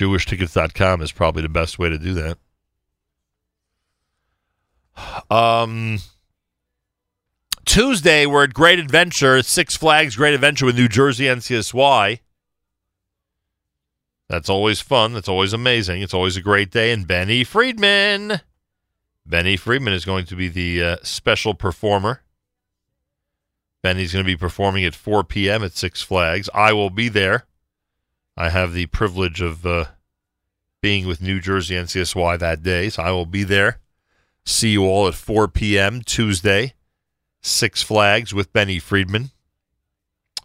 JewishTickets.com is probably the best way to do that. Um, Tuesday, we're at Great Adventure, Six Flags Great Adventure with New Jersey NCSY. That's always fun. That's always amazing. It's always a great day. And Benny Friedman. Benny Friedman is going to be the uh, special performer. Benny's going to be performing at 4 p.m. at Six Flags. I will be there. I have the privilege of uh, being with New Jersey NCSY that day, so I will be there. See you all at 4 p.m. Tuesday, Six Flags with Benny Friedman.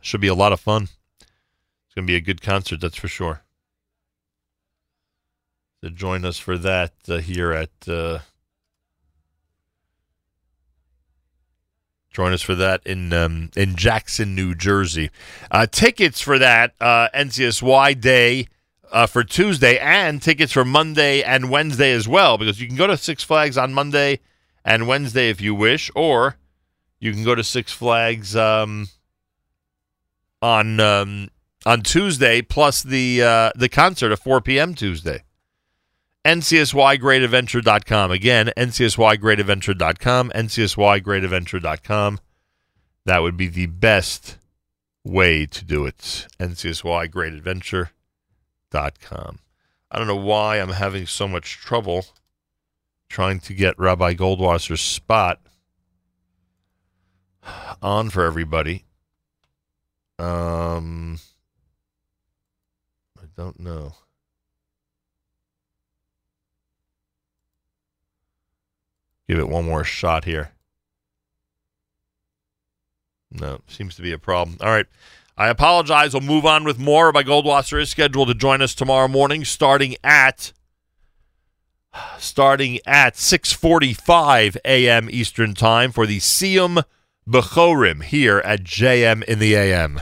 Should be a lot of fun. It's going to be a good concert, that's for sure to join us for that uh, here at join us for that in um, in Jackson, New Jersey. Uh, tickets for that uh, NCSY day uh, for Tuesday and tickets for Monday and Wednesday as well, because you can go to Six Flags on Monday and Wednesday if you wish, or you can go to Six Flags um, on um, on Tuesday plus the uh, the concert at 4 p.m. Tuesday. NCSYGreatAdventure.com. Again, NCSYGreatAdventure.com, NCSYGreatAdventure.com. That would be the best way to do it. NCSYGreatAdventure.com. I don't know why I'm having so much trouble trying to get Rabbi Goldwasser's spot on for everybody. Um, I don't know. Give it one more shot here. No, seems to be a problem. All right. I apologize. We'll move on with more. Rabbi Goldwasser is scheduled to join us tomorrow morning, starting at starting at 6:45 a.m. Eastern Time for the Siyum Bechorim here at JM in the AM.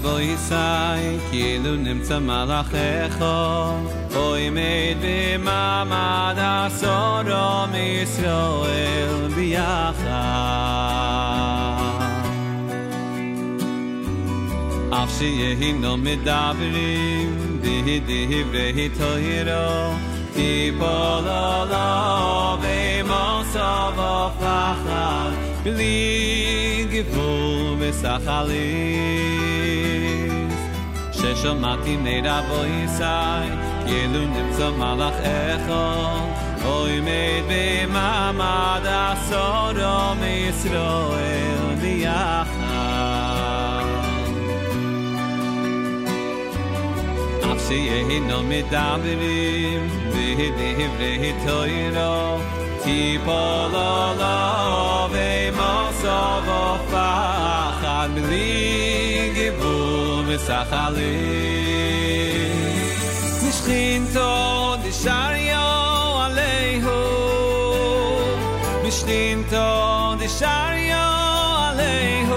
boy sai ki lu nemtsa malakh kho o imed be mama da soro misro el af afsi ye mit medavri di de ve to hero ki la ve mo sa bli fakha li שמעתי מידע da boy sai ye dun dem samalach echo oy me be mama אף שיהינו מדברים me תוירו e ni ומוסו ופחד בלי bim de ti ve גיבור וסחליס. משכינתו דשריו עליהו, משכינתו דשריו עליהו,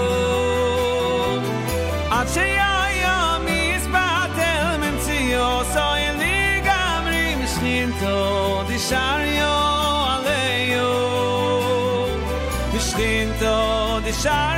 עד שהיה מסבטל ממציאו סוי לי גמרי משכינתו דשריו עליהו, משכינתו דשריו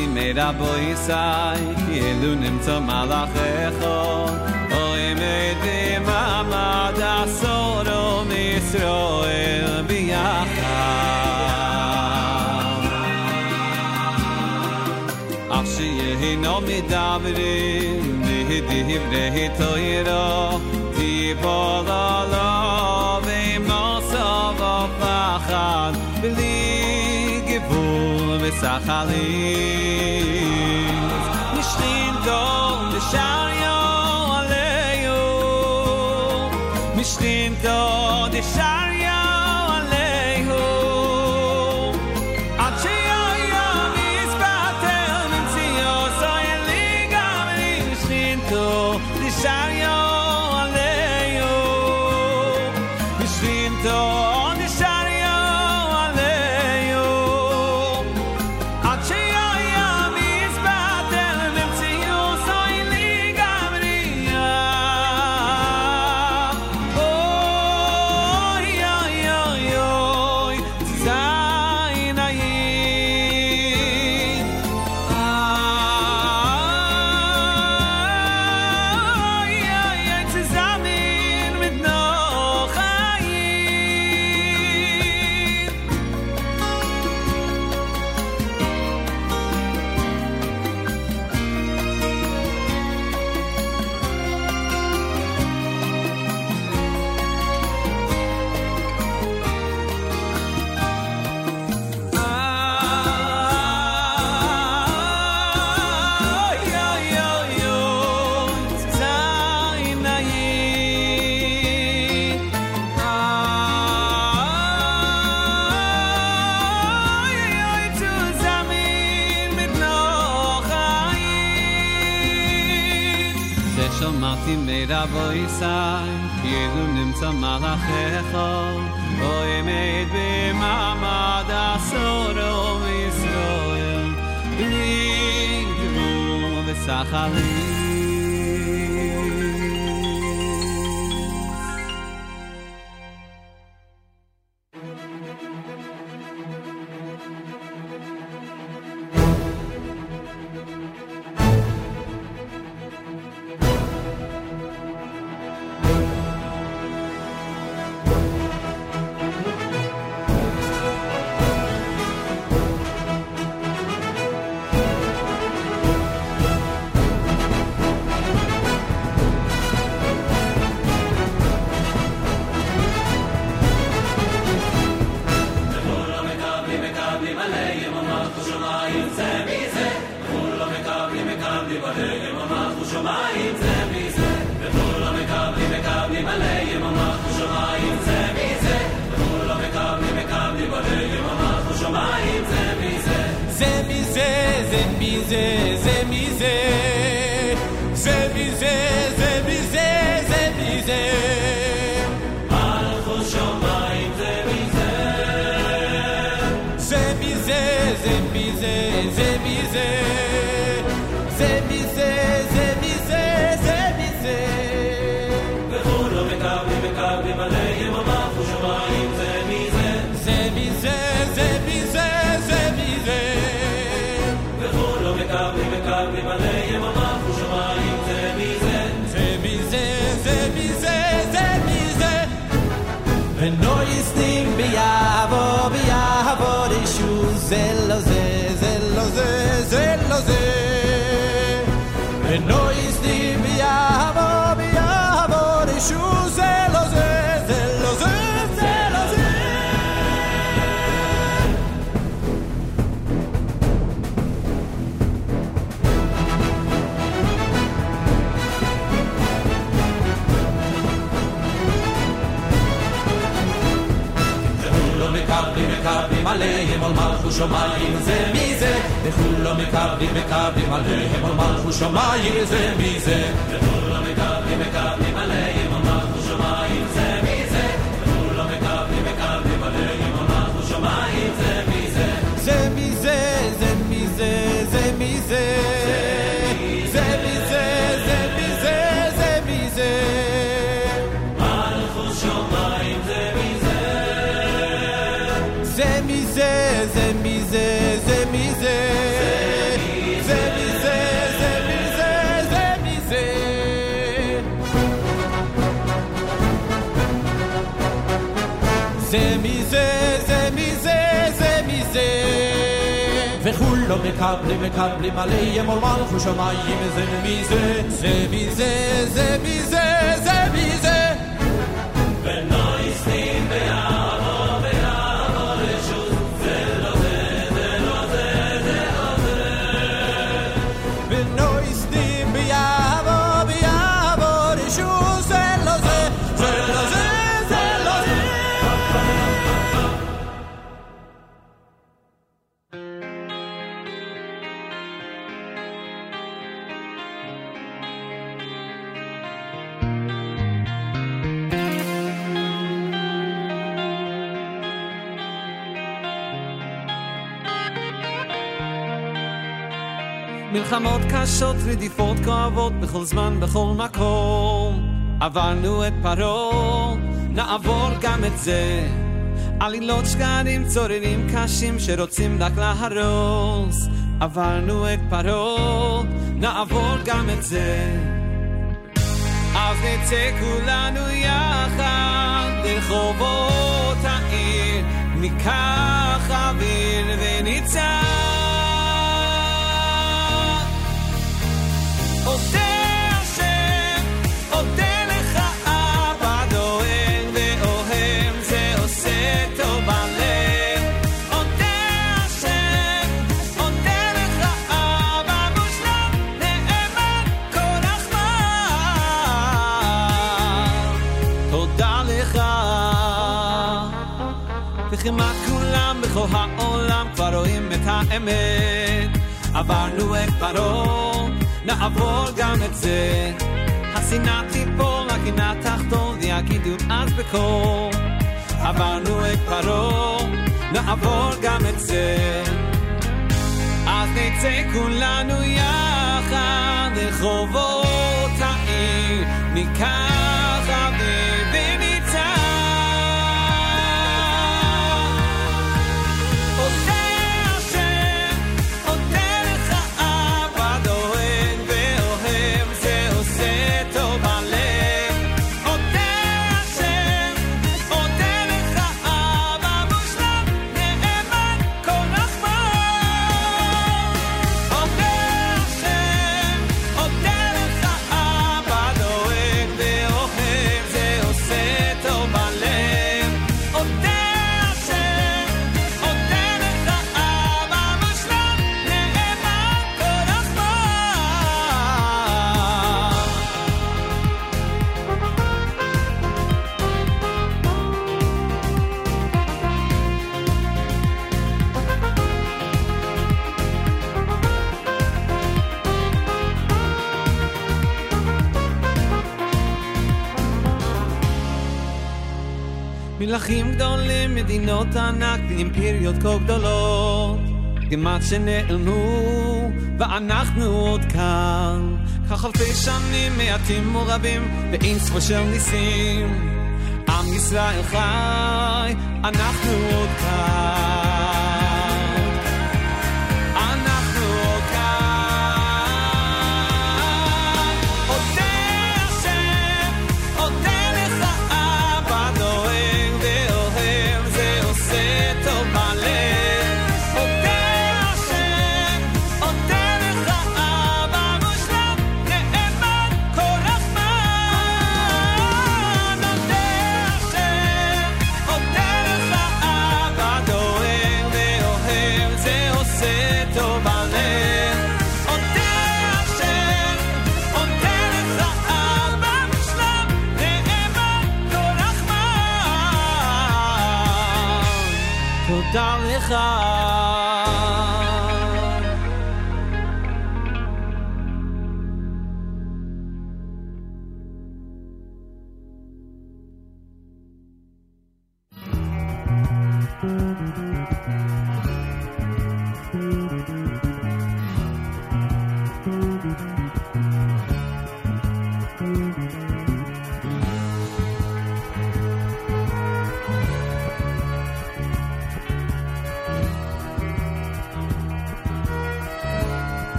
ששמעתי מרבו ישי, כאילו נמצא מלאכך, אוי מדי מעמד עשורו מישראל ביחד. אף שיהינו מדברים בדברי תוירו, תיפול עליו גיבור וסחליס. משכינתו דשריו עליהו, משכינתו דשריו עליהו, יצרים צוררים קשים שרוצים רק להרוס. עברנו את פרעה, נעבור גם את זה. אז נצא כולנו יחד לרחובות העיר ניקח אוויר ונצא וכמעט כולם בכל העולם כבר רואים את האמת. עברנו את פרעה, נעבור גם את זה. השנאה תיפול, הגינה תחתון, ויגידו אז בקור. עברנו את פרעה, נעבור גם את זה. אז נצא כולנו יחד לרחובות העיר מכאן. מלכים גדולים, מדינות ענק אימפריות כה גדולות. כמעט שנעלמו, ואנחנו עוד כאן. כך אלפי שנים מעטים ורבים, ואין ספור של ניסים. עם ישראל חי, אנחנו עוד כאן. saw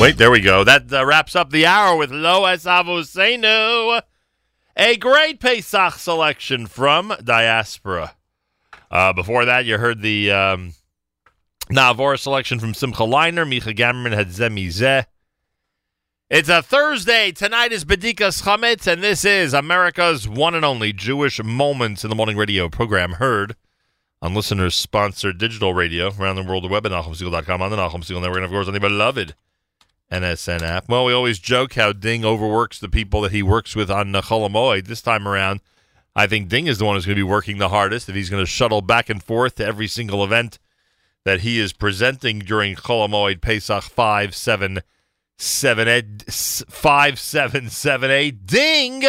wait, there we go. That uh, wraps up the hour with Loes Avosenu. A great Pesach selection from Diaspora. Uh, before that, you heard the um, selection from Simcha Leiner. Micha Gamerman had Zemi Zeh. It's a Thursday. Tonight is Bedikas Chametz, and this is America's one and only Jewish Moments in the Morning radio program heard on listeners sponsored digital radio around the world, the web at NachumSegal.com, on the Segal Network, and of course on the beloved NSN app. Well, we always joke how Ding overworks the people that he works with on Chol Hamoed. This time around, I think Ding is the one who's going to be working the hardest. If he's going to shuttle back and forth to every single event that he is presenting during Chol Hamoed Pesach 5778, 5778. Ding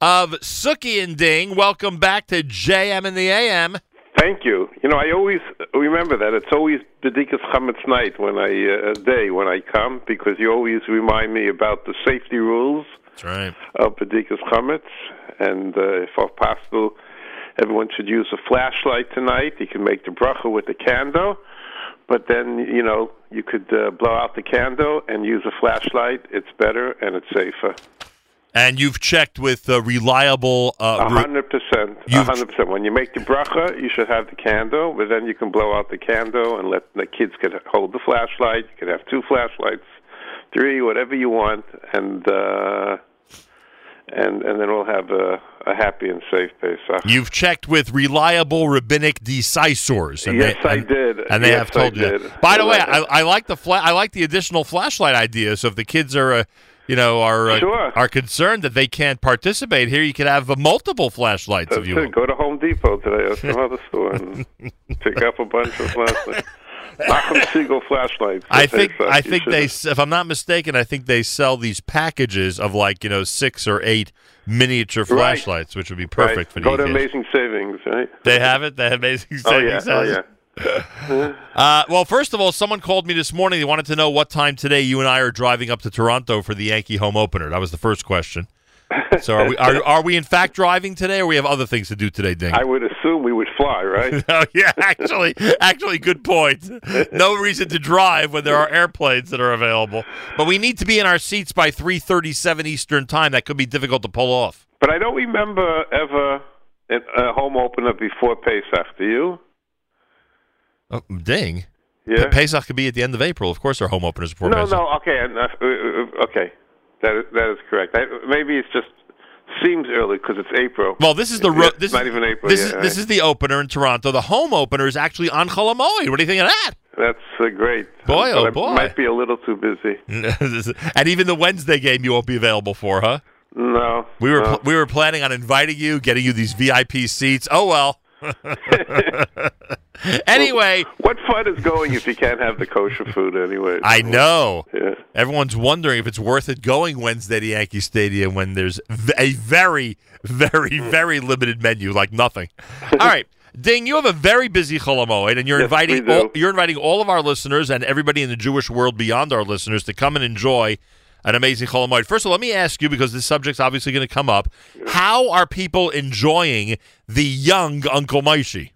of Suki and Ding. Welcome back to JM and the AM. Thank you. You know, I always remember that. It's always Bedikas Chametz night when I uh, day when I come because you always remind me about the safety rules That's right. of Bedikas Chametz, and uh, if possible, everyone should use a flashlight tonight. You can make the bracha with the candle, but then you know you could uh, blow out the candle and use a flashlight. It's better and it's safer. And you've checked with uh, reliable. A Uh, re- hundred percent. Hundred percent. When you make the bracha, you should have the candle, but then you can blow out the candle and let the kids could hold the flashlight. You could have two flashlights, three, whatever you want, and uh, and and then we'll have a, a happy and safe Pesach. You've checked with reliable rabbinic decisors. and Yes, they, I and- did. and they Yes, have told I you. did. By the way, I I, I like the fla- I like the additional flashlight idea. So if the kids are, uh, you know, are uh, Sure. are concerned that they can't participate here, you could have uh, multiple flashlights if you. it. Go to Home Depot today or some other store and pick up a bunch of flashlights. Nachum Segal flashlights. I think. I think they, if I'm not mistaken, I think they sell these packages of like you know six or eight miniature Right. flashlights, which would be perfect right. for Go to. Amazing Savings, right? They have it. They have amazing Oh yeah. savings. Oh yeah. Uh, well, first of all, someone called me this morning. They wanted to know what time today you and I are driving up to Toronto for the Yankee home opener. That was the first question. So, are we are, are we in fact driving today, or we have other things to do today, Ding? I would assume we would fly, right? oh yeah, actually, actually, good point. No reason to drive when there are airplanes that are available, but we need to be in our seats by three thirty-seven Eastern time. That could be difficult to pull off. But I don't remember ever a home opener before Pesach. Do you? Oh, ding. Yeah. Pesach could be at the end of April. Of course, our home openers before no, Pesach. no. Okay, and, uh, uh, okay. That is, that is correct. I, maybe it's just seems early because it's April. Well, this is the ro- not- this not is, even April. This is right? this is the opener in Toronto. The home opener is actually on Chol Hamoed. What do you think of that? That's uh, great. Boy, oh, boy. might be a little too busy. and even the Wednesday game you won't be available for, huh? No. We were no. pl- we were planning on inviting you, getting you these VIP seats. Oh well. anyway, what fun is going if you can't have the kosher food anyway? I know. Yeah. Everyone's wondering if it's worth it going Wednesday to Yankee Stadium when there's a very, very, hmm. very limited menu, like nothing. All right. Ding, you have a very busy Chol Hamoed, and you're Yes, inviting all, you're inviting all of our listeners and everybody in the Jewish world beyond our listeners to come and enjoy an amazing Chol Hamoed. First of all, let me ask you because this subject's obviously going to come up. How are people enjoying the young Uncle Moishy?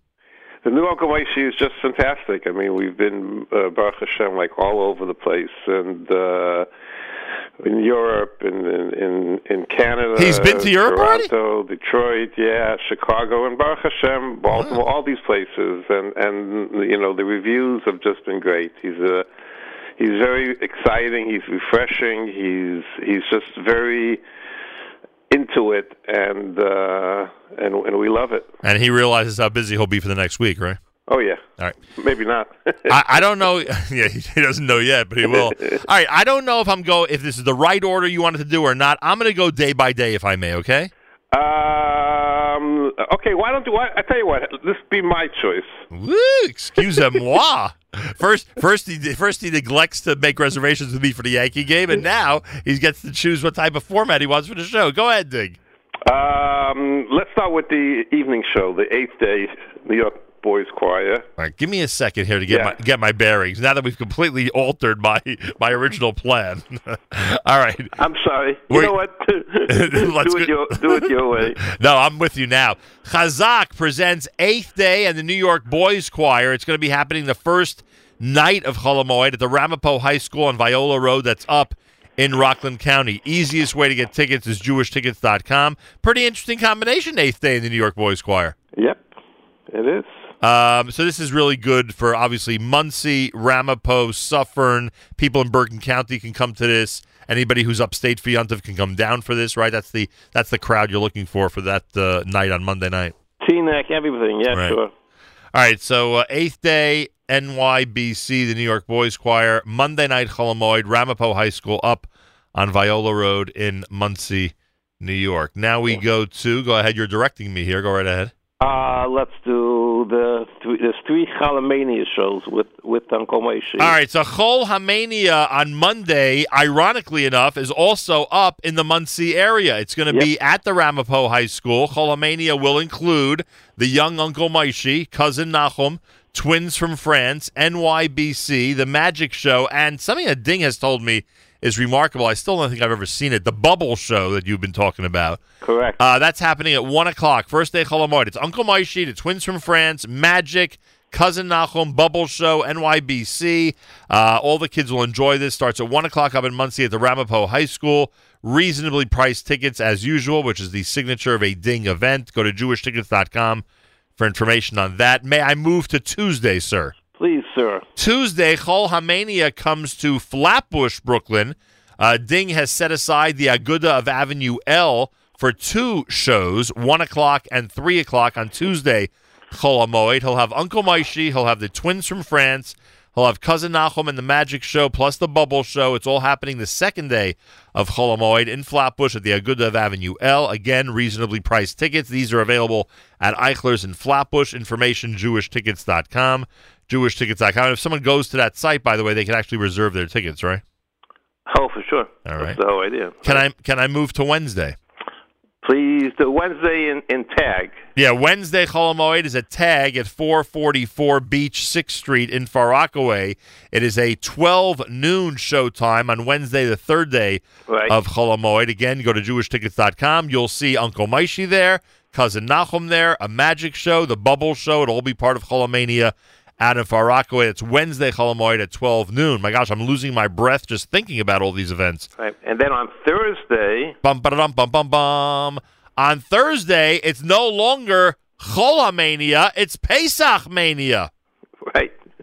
The new Uncle Moishy is just fantastic. I mean, we've been uh, Baruch Hashem like all over the place, and uh, in Europe, and in, in in Canada. He's been to Europe already? Toronto, Detroit, yeah, Chicago, and Baruch Hashem, Baltimore, all these places, and and you know the reviews have just been great. He's a he's very exciting. He's refreshing. He's he's just very into it, and uh, and and we love it. And he realizes how busy he'll be for the next week, right? Oh yeah. All right. Maybe not. I, I don't know. Yeah, he doesn't know yet, but he will. All right. I don't know if I'm go if this is the right order you wanted to do or not. I'm going to go day by day, if I may. Okay. Um. Okay. Why don't you? Why, I tell you what. This be my choice. Woo! Excusez-moi. First, first he first he neglects to make reservations with me for the Yankee game, and now he gets to choose what type of format he wants for the show. Go ahead, Dig. Um. Let's start with the evening show, the eighth day New York Boys Choir. All right, give me a second here to get Yeah. my get my bearings. Now that we've completely altered my my original plan. All right. I'm sorry. You know what? Let's do it your do it your way. No, I'm with you now. Chazak presents Eighth Day and the New York Boys Choir. It's going to be happening the first night of Chol Hamoed at the Ramapo High School on Viola Road. That's up in Rockland County. Easiest way to get tickets is JewishTickets.com. Pretty interesting combination. Eighth day in the New York Boys Choir. Yep, it is. Um, so this is really good for obviously Monsey, Ramapo, Suffern. People in Bergen County can come to this. Anybody who's upstate for Yontif can come down for this, right? That's the that's the crowd you're looking for for that uh, night on Monday night. Teaneck, everything. Yeah, Right. sure. All right, so uh, eighth day NYBC, the New York Boys Choir, Monday night Chol Hamoed, Ramapo High School, up on Viola Road in Monsey, New York. Now we go to go ahead. You're directing me here. Go right ahead. Uh, let's do the three, there's three Chalamania shows with with Uncle Moshe. All right, so Chol Hamania on Monday, ironically enough, is also up in the Monsey area. It's going to be at the Ramapo High School. Chol Hamania will include the young Uncle Moishy, cousin Nachum, twins from France, NYBC, the Magic Show, and something that Ding has told me is remarkable. I still don't think I've ever seen it. The Bubble Show that you've been talking about. Correct. Uh, that's happening at 1 o'clock. First day of Chol Hamoed. It's Uncle Moishy, the twins from France, Magic, Cousin Nachum, Bubble Show, NYBC. Uh, all the kids will enjoy this. Starts at 1 o'clock up in Monsey at the Ramapo High School. Reasonably priced tickets as usual, which is the signature of a Ding event. Go to jewishtickets.com for information on that. May I move to Tuesday, sir? Please, sir. Tuesday, Chol Hamania comes to Flatbush, Brooklyn. Uh, Ding has set aside the Aguda of Avenue L for two shows, 1 o'clock and 3 o'clock on Tuesday, Chol Hamoed. He'll have Uncle Moishy, he'll have the twins from France, he'll have Cousin Nachum and the Magic Show, plus the Bubble Show. It's all happening the second day of Chol Hamoed in Flatbush at the Aguda of Avenue L. Again, reasonably priced tickets. These are available at Eichler's in Flatbush. Information, jewishtickets.com jewishtickets.com. And if someone goes to that site, by the way, they can actually reserve their tickets, right? Oh, for sure. All right. That's the whole idea. Can I can I move to Wednesday? Please, the Wednesday in, in Tag. Yeah, Wednesday Chol Hamoed is a tag at 444 Beach 6th Street in Far Rockaway. It is a 12 noon showtime on Wednesday, the third day Right. of Chol Hamoed. Again, go to jewishtickets.com. You'll see Uncle Moishy there, Cousin Nachum there, a magic show, the Bubble Show. It'll all be part of Cholomania out in Far Rockaway. It's Wednesday Chol Hamoed at 12 noon. My gosh, I'm losing my breath just thinking about all these events. Right. And then on Thursday, Bum ba dum bum bum bum. On Thursday, it's no longer Cholamania, it's Pesach Mania.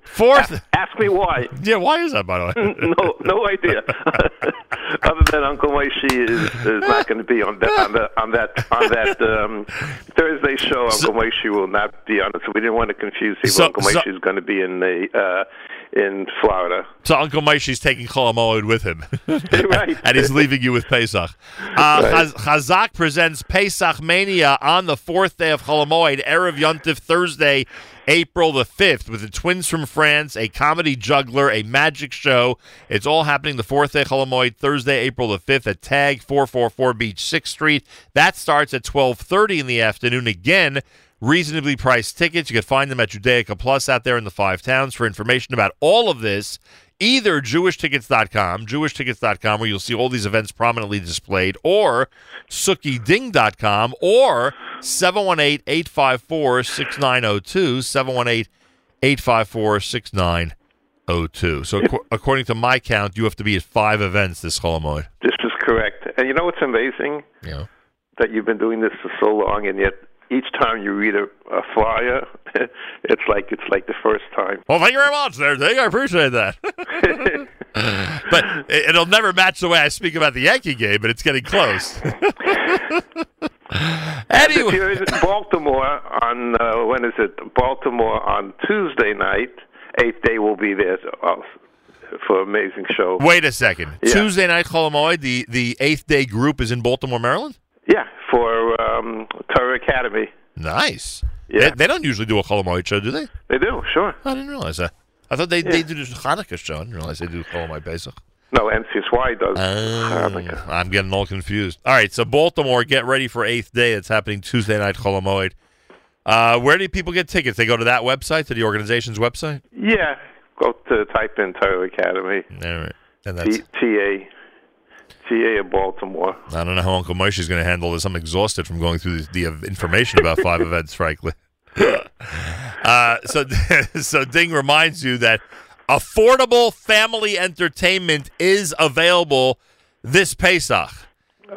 Fourth. Ask me why. Yeah, why is that, by the way? no, no idea. Other than Uncle Moishy is, is not going to be on that on, the, on that on that um, Thursday show. Uncle Moishy will not be on it, so we didn't want to confuse people. So- Uncle so- Moishy is going to be in the uh, in Florida. So Uncle Moishy's taking Chol Hamoed with him. right. and he's leaving you with Pesach. Uh, Chaz- Chazak presents Pesach Mania on the fourth day of Chol Hamoed, Erev Yontif Thursday, April the 5th, with the twins from France, a comedy juggler, a magic show. It's all happening the fourth day of Chol Hamoed, Thursday, April the 5th at Tag 444 Beach 6th Street. That starts at 1230 in the afternoon. Again, reasonably priced tickets. You can find them at Judaica Plus out there in the five towns. For information about all of this, either jewishtickets.com, jewishtickets.com, where you'll see all these events prominently displayed, or sookieding.com, or 718-854-6902, 718-854-6902. So ac- according to my count, you have to be at five events this Chol Hamoed. This is correct. And you know what's amazing? Yeah. That you've been doing this for so long, and yet each time you read a, a flyer, it's like it's like the first time. Well, thank you very much there, Dick. I appreciate that. but it- it'll never match the way I speak about the Yankee game, but it's getting close. And if you're in Baltimore on uh, when is it? Baltimore on Tuesday night. Eighth day will be there uh, for amazing show. Wait a second. Yeah. Tuesday night Chol Hamoed, the, the eighth day group is in Baltimore, Maryland? Yeah, for um, Torah Academy. Nice. Yeah. They, they don't usually do a Chol Hamoed show, do they? They do, sure. I didn't realize that. I thought they, Yeah. they do the Hanukkah show. I didn't realize they do Chol Hamoed Pesach. No, NCSY does. Oh, I'm getting all confused. All right, so Baltimore, get ready for eighth day. It's happening Tuesday night, Chol Hamoed. Uh, where do people get tickets? They go to that website, to the organization's website? Yeah, go to type in Torah Academy. All right. And that's, T- TA. TA of Baltimore. I don't know how Uncle Moshe's going to handle this. I'm exhausted from going through the, the information about five events, frankly. Uh, so, so Ding reminds you that affordable family entertainment is available this Pesach.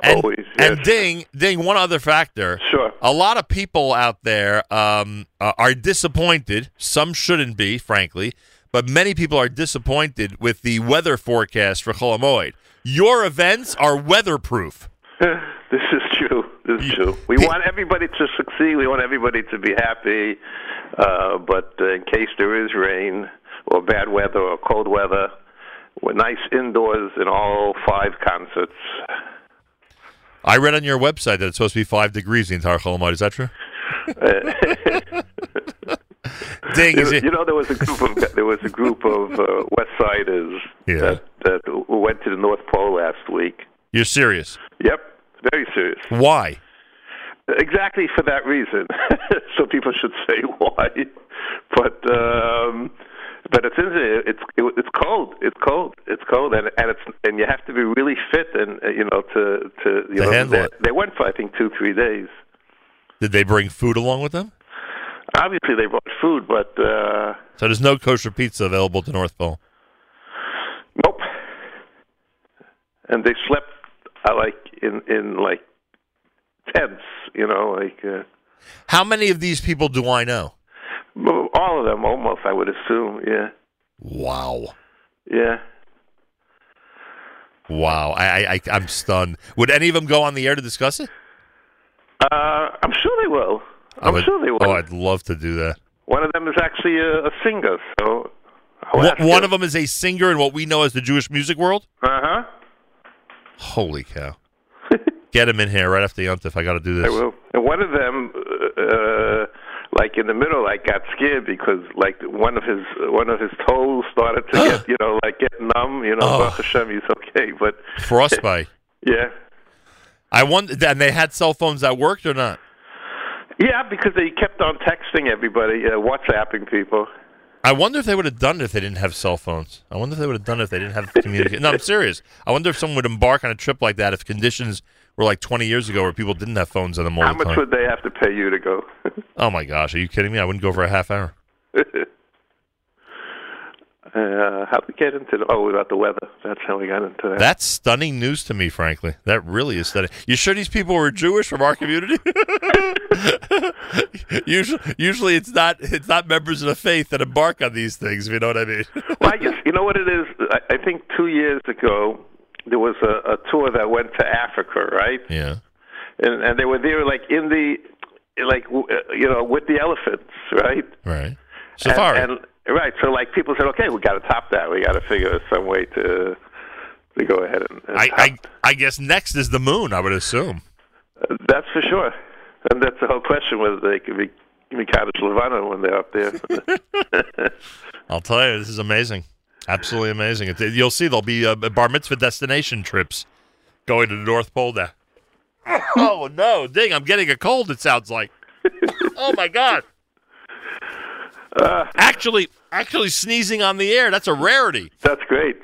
And, Always, and ding, ding. One other factor. Sure. A lot of people out there um, uh, are disappointed. Some shouldn't be, frankly, but many people are disappointed with the weather forecast for Chol Hamoed. Your events are weatherproof. this is true. This is true. We want everybody to succeed. We want everybody to be happy. Uh, but uh, in case there is rain or bad weather or cold weather, we're nice indoors in all five concerts. I read on your website that it's supposed to be five degrees the entire Chol Hamoed. Is that true? You, you know, there was a group of there was a group of uh, West Siders Yeah. that, that went to the North Pole last week. You're serious? Yep, very serious. Why? Exactly for that reason. so people should say why. But um, but it's it's it's cold. It's cold. It's cold, and and it's and you have to be really fit and uh, you know to to you To know handle they, it. they went for I think two three days. Did they bring food along with them? Obviously they brought food, but uh, So there's no kosher pizza available to North Pole. nope. And they slept uh, like in in like tents, you know, like. Uh, How many of these people do I know? All of them, almost, I would assume. Yeah. Wow. Yeah. Wow. I, I, I'm stunned. Would any of them go on the air to discuss it? Uh, I'm sure they will. I'm would- sure they will. Oh, I'd love to do that. One of them is actually a, a singer, so. One, one of them is a singer in what we know as the Jewish music world. Uh huh. Holy cow! Get him in here right after Yontif. I got to do this, I will. And one of them, uh, like in the middle, like got scared because like one of his one of his toes started to get you know like get numb. You know, Oh. Baruch Hashem, he's okay, but Frostbite. yeah, I wonder. And they had cell phones that worked or not? Yeah, because they kept on texting everybody, uh, WhatsApping people. I wonder if they would have done it if they didn't have cell phones. I wonder if they would have done it if they didn't have communication. no, I'm serious. I wonder if someone would embark on a trip like that if conditions were like 20 years ago where people didn't have phones on them all How the much would they have to pay you to go? Oh my gosh, are you kidding me? I wouldn't go for a half hour. Uh, how did we get into the, oh about the weather? That's how we got into that. That's stunning news to me, frankly. That really is stunning. You sure these people were Jewish from our community? usually, usually it's not. It's not members of the faith that embark on these things. If you know what I mean. well, I guess you know what it is. I, I think two years ago there was a, a tour that went to Africa, right? Yeah. And and they were there like in the like uh, you know with the elephants, right? Right. Safari. And, and right, so like people said, okay, we got to top that. We got to figure some way to to go ahead and, and I, I, I guess next is the moon. I would assume. Uh, That's for sure. And that's the whole question whether they can be be Kiddush Levana when they're up there. I'll tell you, this is amazing. Absolutely amazing. You'll see there'll be uh, bar mitzvah destination trips going to the North Pole now. oh no, ding! I'm getting a cold. It sounds like. oh my god. Uh, actually, actually sneezing on the air. That's a rarity. That's great.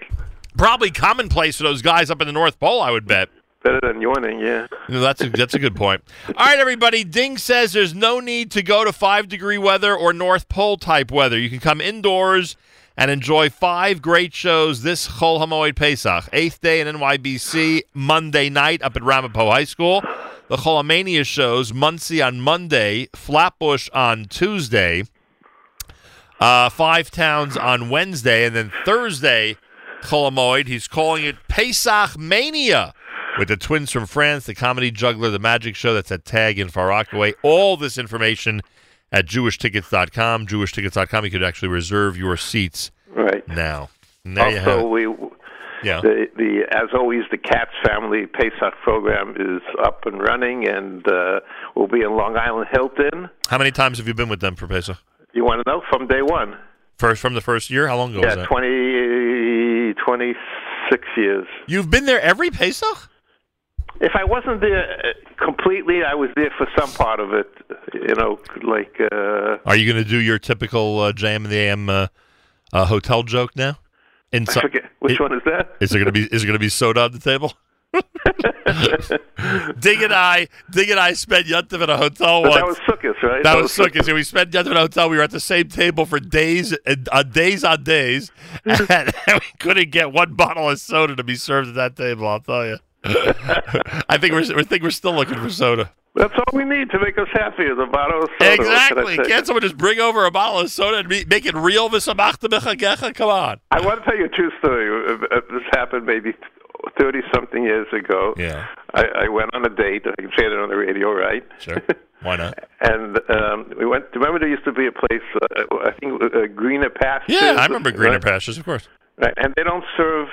Probably commonplace for those guys up in the North Pole. I would bet. Better than yawning, yeah. No, that's a, that's a good point. All right, everybody. Ding says there's no need to go to five degree weather or North Pole type weather. You can come indoors and enjoy five great shows this Chol Hamoed Pesach. Eighth day in NYBC, Monday night up at Ramapo High School. The Cholamania shows, Monsey on Monday, Flatbush on Tuesday, uh, Five Towns on Wednesday, and then Thursday, Chol Hamoed. He's calling it Pesach Mania with the twins from France, the comedy juggler, the magic show that's at Tag in Far Rockaway. All this information at jewishtickets.com. Jewishtickets.com. You could actually reserve your seats right now. And there you have also, we Yeah. the the as always the Katz Family Pesach program is up and running, and uh, we'll be in Long Island Hilton. How many times have you been with them for Pesach? You want to know from day one? First from the first year? How long ago was that? 20, 26 years. You've been there every Pesach? If I wasn't there uh, completely, I was there for some part of it. You know, like uh, Are you going to do your typical uh, JM and the AM uh, uh, hotel joke now? I forget which one is that. Is there going to be is there going to be soda on the table? Dig and I, Dig and I spent Yuntif in a hotel once. that was Sukkot, right? That was Sukkot. We spent Yuntif in a hotel. We were at the same table for days, and uh, days on days, and we couldn't get one bottle of soda to be served at that table. I'll tell you. I think we're, we think we're still looking for soda. That's all we need to make us happy is a bottle of soda. What can Exactly. Can't someone just bring over a bottle of soda and make it real? Come on. I want to tell you a true story. This happened maybe thirty something years ago. Yeah. I, I went on a date. I can say it on the radio, right? Sure. Why not? And um, we went. Remember, there used to be a place. Uh, I think uh, Greener Pastures. Yeah, I remember Greener right? Pastures, of course. Right, and they don't serve.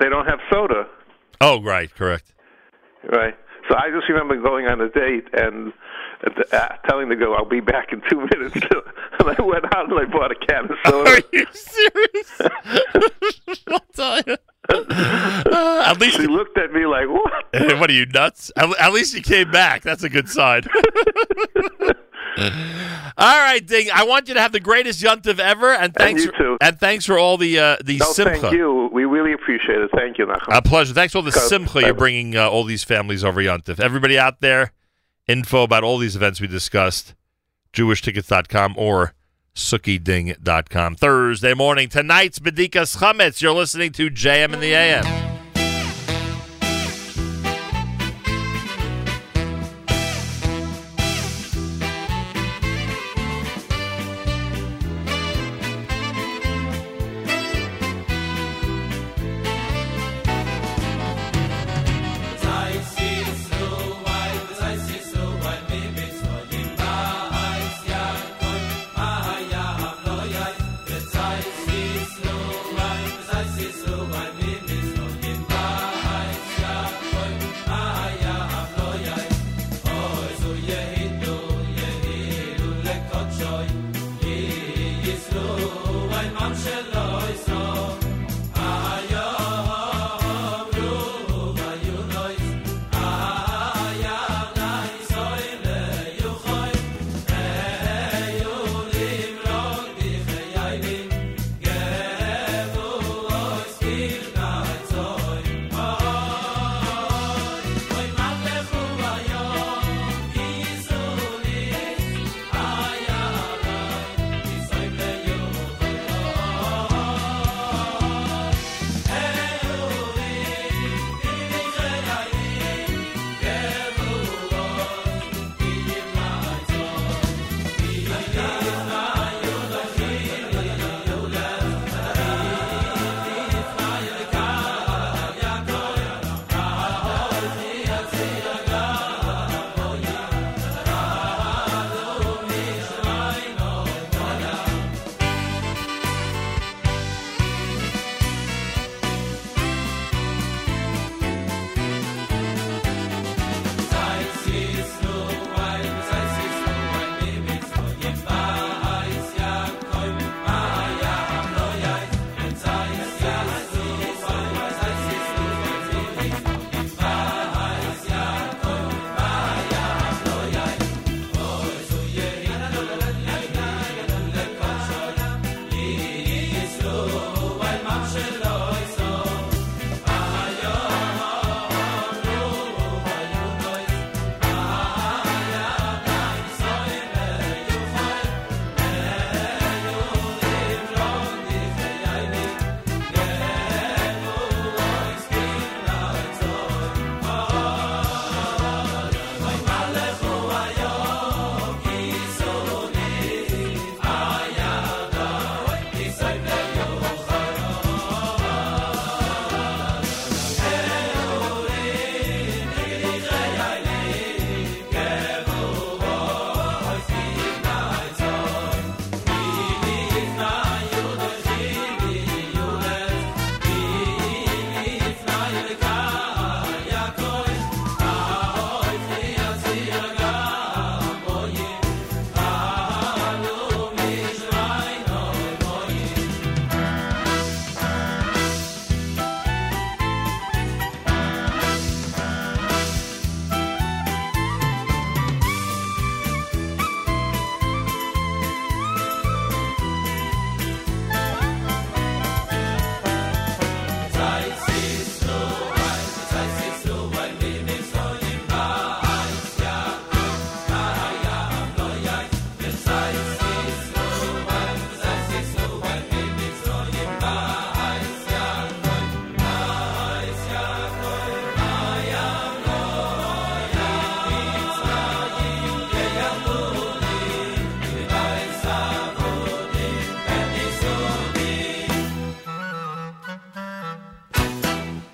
They don't have soda, Oh, right, correct. right? So I just remember going on a date and uh, telling the girl, "I'll be back in two minutes." and I went out and I bought a can of soda. Are you serious? I'll tell you. Uh, at least she looked at me like, "What?" what are you nuts? At, at least you came back. That's a good sign. all right, Ding. I want you to have the greatest yuntiv ever, and thanks. you too. And thanks for all the uh, the No, simcha. thank you. We really appreciate it. Thank you, Nachum. A pleasure. Thanks for all the simcha you're bringing uh, all these families over Yontif. Everybody out there, info about all these events we discussed, jewishtickets.com or sookieding.com. Thursday morning, tonight's Bedikas Chametz. You're listening to JM in the AM.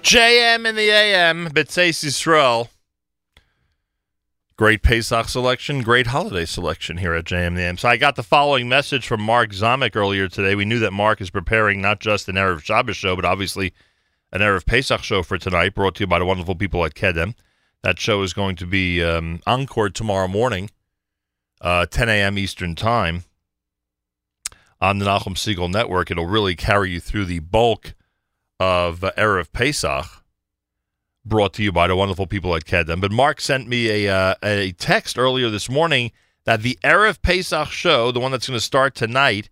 JM in the AM, B'tzeis Yisrael. Great Pesach selection, great holiday selection here at JM the AM. So I got the following message from Mark Zomick earlier today. We knew that Mark is preparing not just an Erev Shabbos show, but obviously an Erev Pesach show for tonight, brought to you by the wonderful people at Kedem. That show is going to be um, encored tomorrow morning, uh, 10 a.m. Eastern Time on the Nachum Segal Network. It'll really carry you through the bulk of uh, Erev Pesach, brought to you by the wonderful people at Kedem. But Mark sent me a uh, a text earlier this morning that the Erev Pesach show, the one that's going to start tonight,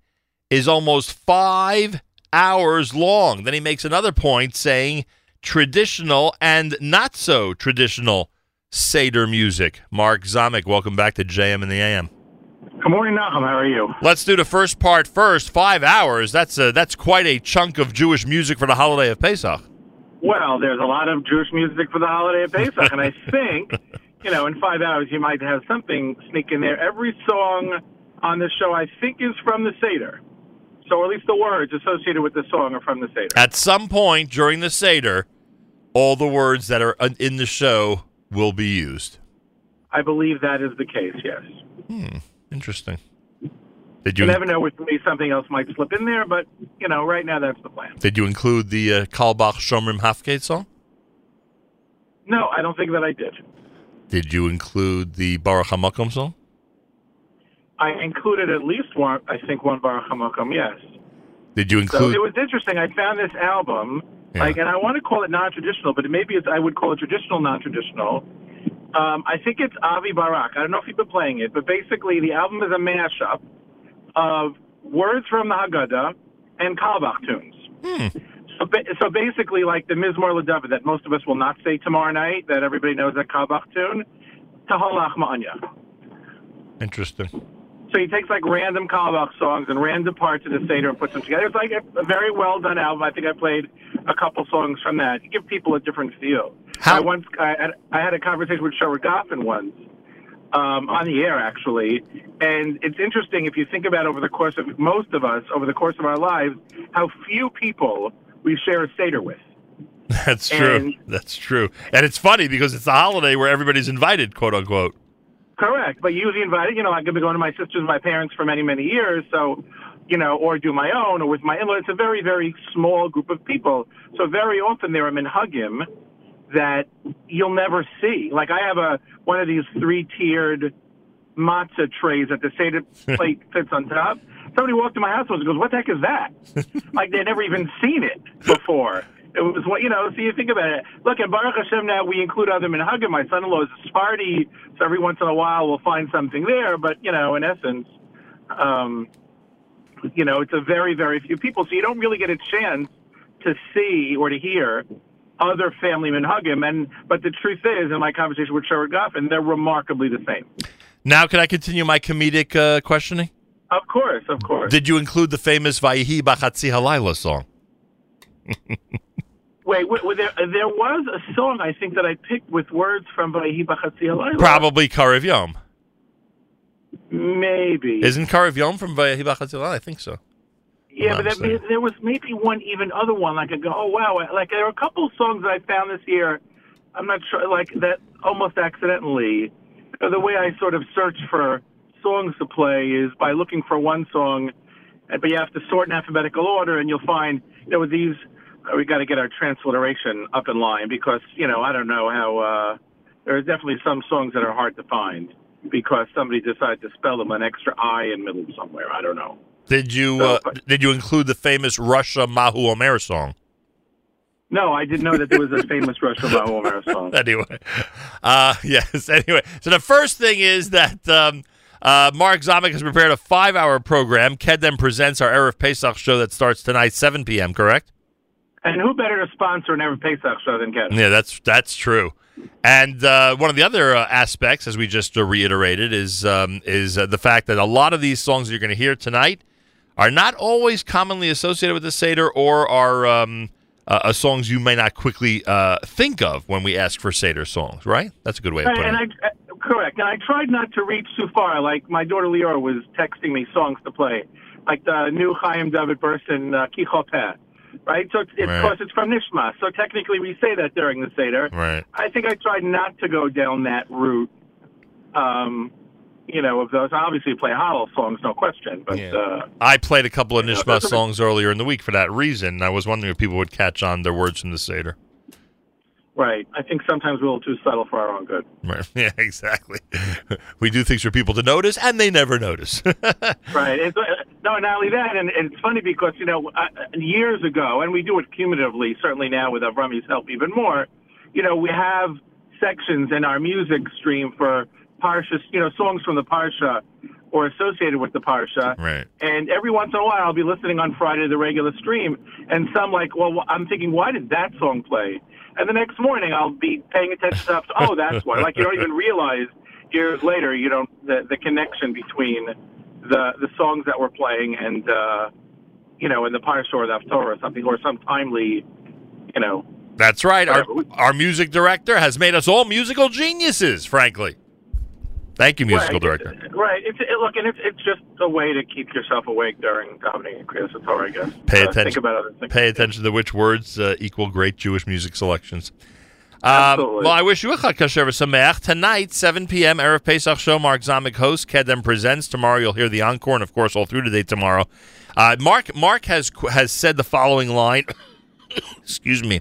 is almost five hours long. Then he makes another point saying traditional and not so traditional Seder music. Mark Zomick, welcome back to JM and the AM. Good morning, Nachum. How are you? Let's do the first part first. Five hours. That's a, that's quite a chunk of Jewish music for the holiday of Pesach. Well, there's a lot of Jewish music for the holiday of Pesach, and I think, you know, in five hours you might have something sneak in there. Every song on the show, I think, is from the Seder. So at least the words associated with the song are from the Seder. At some point during the Seder, all the words that are in the show will be used. I believe that is the case, yes. Hmm. Interesting. Did You you never know with me, something else might slip in there, but, you know, right now that's the plan. did you include the uh, Kalbach Shomrim Hafgate song? No, I don't think that I did. Did you include the Baruch Hamakom song? I included at least one, I think, one Baruch HaMakom, yes. Did you So include? it was interesting. I found this album, like, and I want to call it non-traditional, but maybe it's I would call it traditional non-traditional. Um, I think it's Avi Barak. I don't know if you've been playing it, but basically the album is a mashup of words from the Haggadah and Carlebach tunes. So, so basically, like the Mizmor L'David that most of us will not say tomorrow night, that everybody knows that Carlebach tune, Tahalach Ma'anya. Interesting. So he takes like random Carlebach songs and random parts of the Seder and puts them together. It's like a, a very well done album. I think I played a couple songs from that to give people a different feel. How? I once I had, I had a conversation with Sherwood Goffin once um, on the air actually, and it's interesting if you think about over the course of most of us over the course of our lives how few people we share a Seder with. That's true. And- That's true. And it's funny because it's a holiday where everybody's invited, quote unquote. Correct, but usually invited. You know, I'm going be going to my sisters my parents for many, many years. So, you know, or do my own, or with my in-laws. It's a very, very small group of people. So very often there are minhagim that you'll never see. Like I have a one of these three-tiered matzah trays that the seder plate fits on top. Somebody walked in my house and goes, "What the heck is that?" like they'd never even seen it before. It was what you know. So you think about it. Look, at Baruch Hashem now we include other minhagim. My son-in-law is a Sephardi, so every once in a while we'll find something there. But you know, in essence, um, you know, it's a very, very few people. So you don't really get a chance to see or to hear other family minhagim. And but the truth is, in my conversation with Sherwood Goffin, they're remarkably the same. Now, can I continue my comedic uh, questioning? Of course, of course. Did you include the famous Vayihi Bachatzi Halayla song? Wait, wait, wait, there, there was a song I think that I picked with words from Vayihi B'Chatzi Probably Karev Yom. Maybe. Isn't Karev Yom from Vayihi Bachatzi I think so. Yeah, but I'm there, there was maybe one even other one. Like I go, oh wow! Like there are a couple songs that I found this year. I'm not sure, like that almost accidentally. The way I sort of search for songs to play is by looking for one song, but you have to sort in alphabetical order, and you'll find know with these we got to get our transliteration up in line because you know I don't know how uh, there are definitely some songs that are hard to find because somebody decided to spell them an extra I in middle somewhere. I don't know. Did you uh, did you include the famous Rasha Mahu Omer song? No, I didn't know that there was a famous Rasha Mahu Omer song. anyway, uh, yes. Anyway, so the first thing is that um, uh, Mark Zomick has prepared a five-hour program. Kedem presents our Erev Pesach show that starts tonight, 7 p.m. Correct? And who better to sponsor an Erev Pesach show than Kedem? Yeah, that's that's true. And uh, one of the other uh, aspects, as we just uh, reiterated, is um, is uh, the fact that a lot of these songs you're going to hear tonight are not always commonly associated with the Seder, or are um, uh, uh, songs you may not quickly uh, think of when we ask for Seder songs. Right? That's a good way of putting and it. I, correct. And I tried not to reach too far. Like my daughter Leora was texting me songs to play, like the new Chaim David Burson uh, Kichopeh. Right? So it's, it's Right. of course it's from Nishma. So technically we say that during the Seder. Right. I think I tried not to go down that route. Um, you know, of those. I obviously play Hallel songs, no question. But uh, I played a couple of Nishma that's a- songs earlier in the week for that reason. I was wondering if people would catch on their words from the Seder. Right, I think sometimes we're a little too subtle for our own good. Right. Yeah, exactly. We do things for people to notice, and they never notice. Right. It's, uh, no, not only that, and, and it's funny because you know uh, years ago, and we do it cumulatively. Certainly now with Avrami's help, even more. You know, we have sections in our music stream for parsha, you know, songs from the parsha or associated with the parsha. Right. And every once in a while, I'll be listening on Friday to the regular stream, and some like, well, I'm thinking, why did that song play? And the next morning, I'll be paying attention to, stuff. oh, that's why. Like you don't even realize years later, you don't the the connection between the the songs that we're playing and uh, you know, in the parsha or the Haftorah or something, or some timely, you know, That's right. Our, our music director has made us all musical geniuses, frankly. Thank you, musical right, director. Right. It's it, look, and it's it's just a way to keep yourself awake during davening and Torah, I guess. Pay Uh, attention. Think about other things. Pay attention to which words uh, equal great Jewish music selections. Um, well, I wish you a Chag Kasher Sameach. Tonight, 7 p.m., Erev Pesach show. Mark Zomick host. Kedem presents. Tomorrow, you'll hear the encore, and of course, all through today tomorrow. Uh, Mark Mark has has said the following line. excuse me,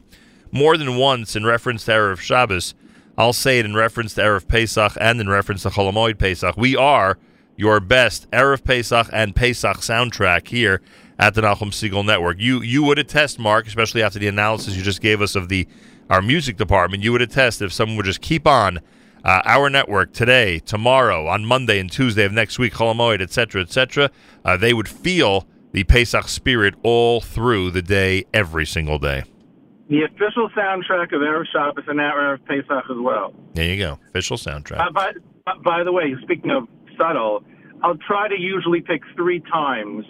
more than once in reference to Erev Shabbos. I'll say it in reference to Erev Pesach and in reference to Chol Hamoed Pesach. We are your best Erev Pesach and Pesach soundtrack here at the Nachum Segal Network. You you would attest, Mark, especially after the analysis you just gave us of the our music department. You would attest if someone would just keep on uh, our network today, tomorrow, on Monday and Tuesday of next week, Chol Hamoed, etc., etc. Uh, they would feel the Pesach spirit all through the day, every single day. The official soundtrack of Erev Shabbos and Erev Pesach as well. There you go, official soundtrack. Uh, by, by the way, speaking of subtle, I'll try to usually pick three times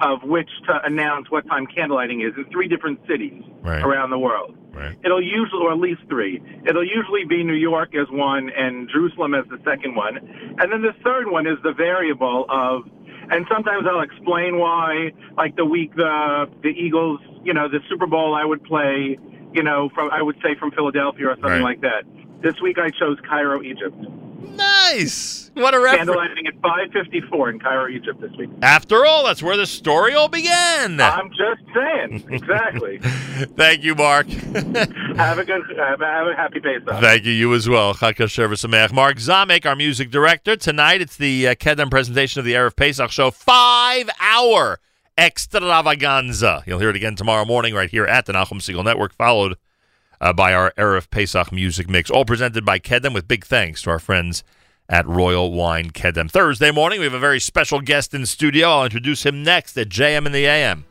of which to announce what time candlelighting is in three different cities Right. around the world. Right. It'll usually, or at least three. It'll usually be New York as one and Jerusalem as the second one. And then the third one is the variable of, and sometimes I'll explain why, like the week the, the Eagles, you know, the Super Bowl I would play, you know, from, I would say from Philadelphia or something Right. like that. This week I chose Cairo, Egypt. Nice. What a reference. Candlelighting at 5:54 in Cairo, Egypt this week. After all, that's where the story all began. I'm just saying, exactly. Thank you, Mark. have a good, have a, have a happy Pesach. Thank you. You as well. Chag Kasher Sameach. Mark Zomick, our music director. Tonight, it's the uh, Kedem presentation of the Erev Pesach show. Five-hour extravaganza. You'll hear it again tomorrow morning right here at the Nachum Segal Network, followed uh, by our Erev Pesach music mix, all presented by Kedem with big thanks to our friends at Royal Wine Kedem. Thursday morning, we have a very special guest in studio. I'll introduce him next at JM in the AM.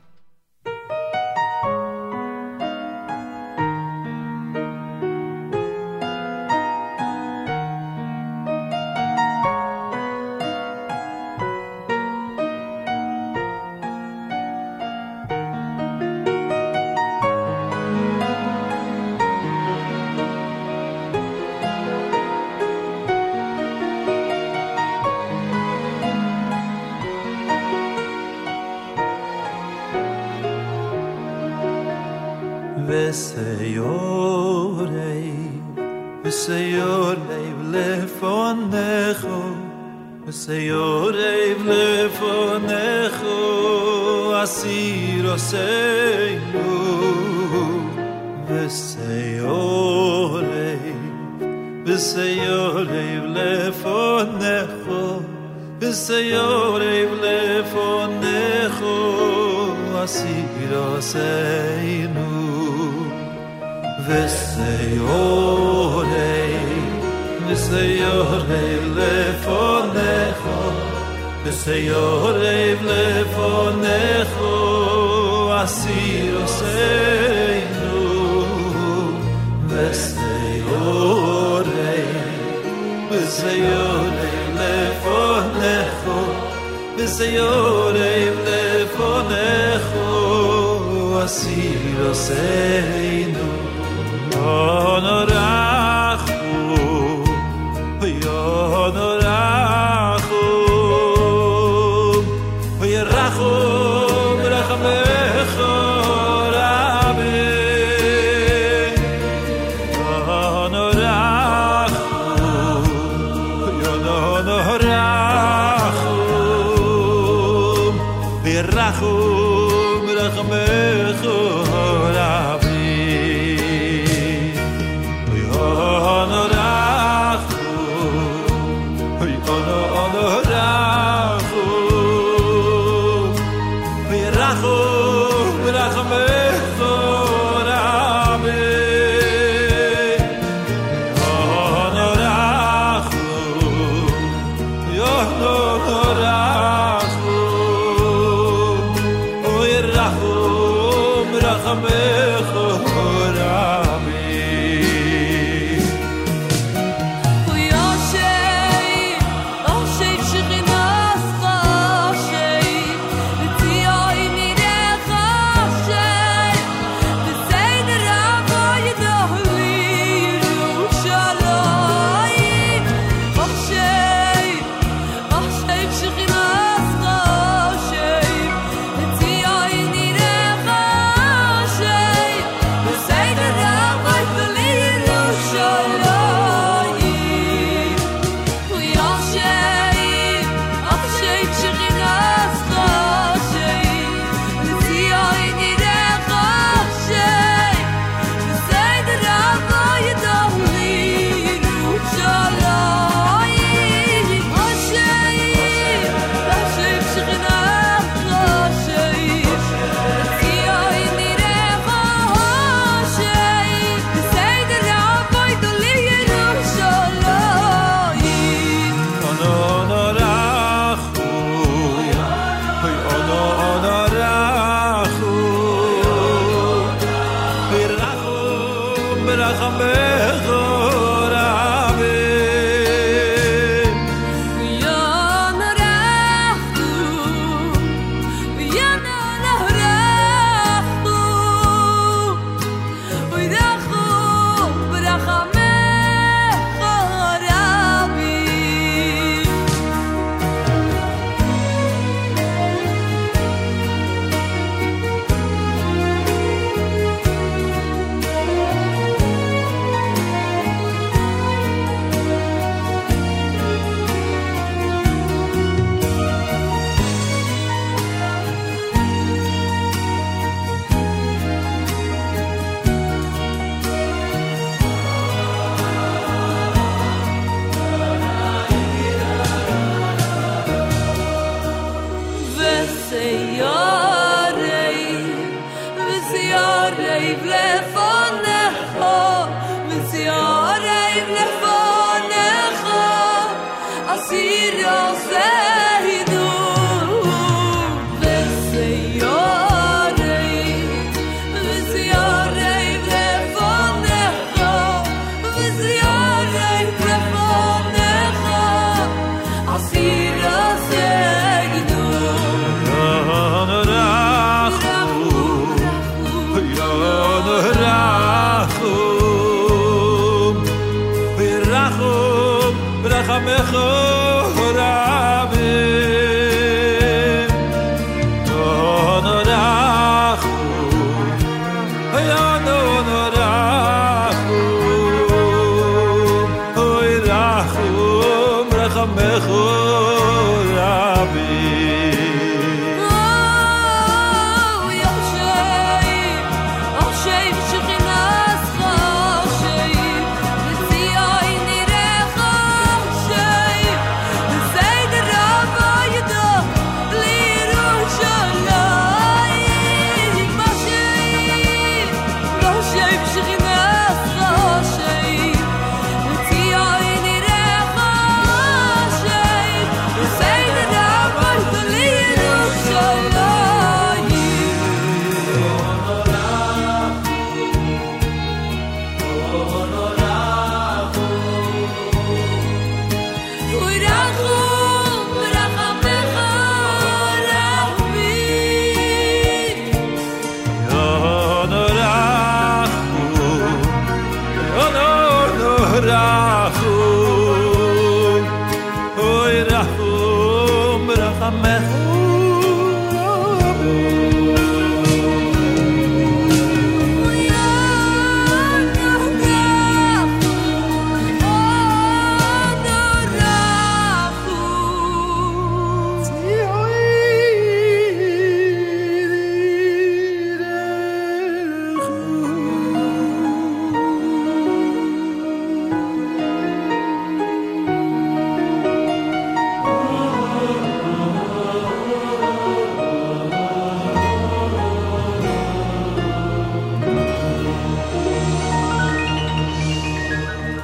Veseyorei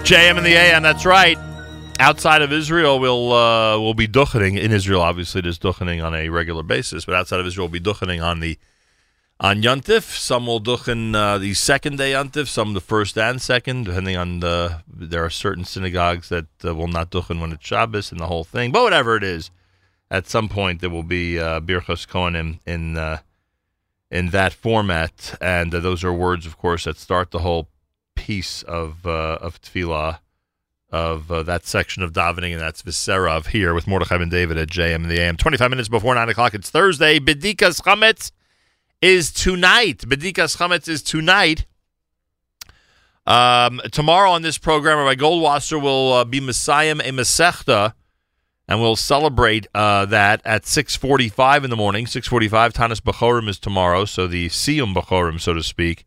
JM and the AM, that's right. Outside of Israel, we'll uh, we'll be duchening. In Israel, obviously, is duchening on a regular basis, but outside of Israel, we'll be duchening on the on Yontif. Some will duchen uh, the second day Yontif, some the first and second, depending on the. There are certain synagogues that uh, will not duchen when it's Shabbos and the whole thing. But whatever it is, at some point there will be uh, Birchos Kohanim in uh, in that format, and uh, those are words, of course, that start the whole piece of uh, of tefillah of uh, that section of davening, and that's Visera of here with Mordechai and David at JM and the AM. 25 minutes before 9 o'clock, it's Thursday. Bedikas Chametz is tonight. Bedikas Chametz is tonight. Um, tomorrow on this program, Rabbi Goldwasser will uh, be mesayem a Masechta, and we'll celebrate uh, that at 6.45 in the morning. 6.45, Tanis Bechorim is tomorrow, so the Siyum Bechorim, so to speak,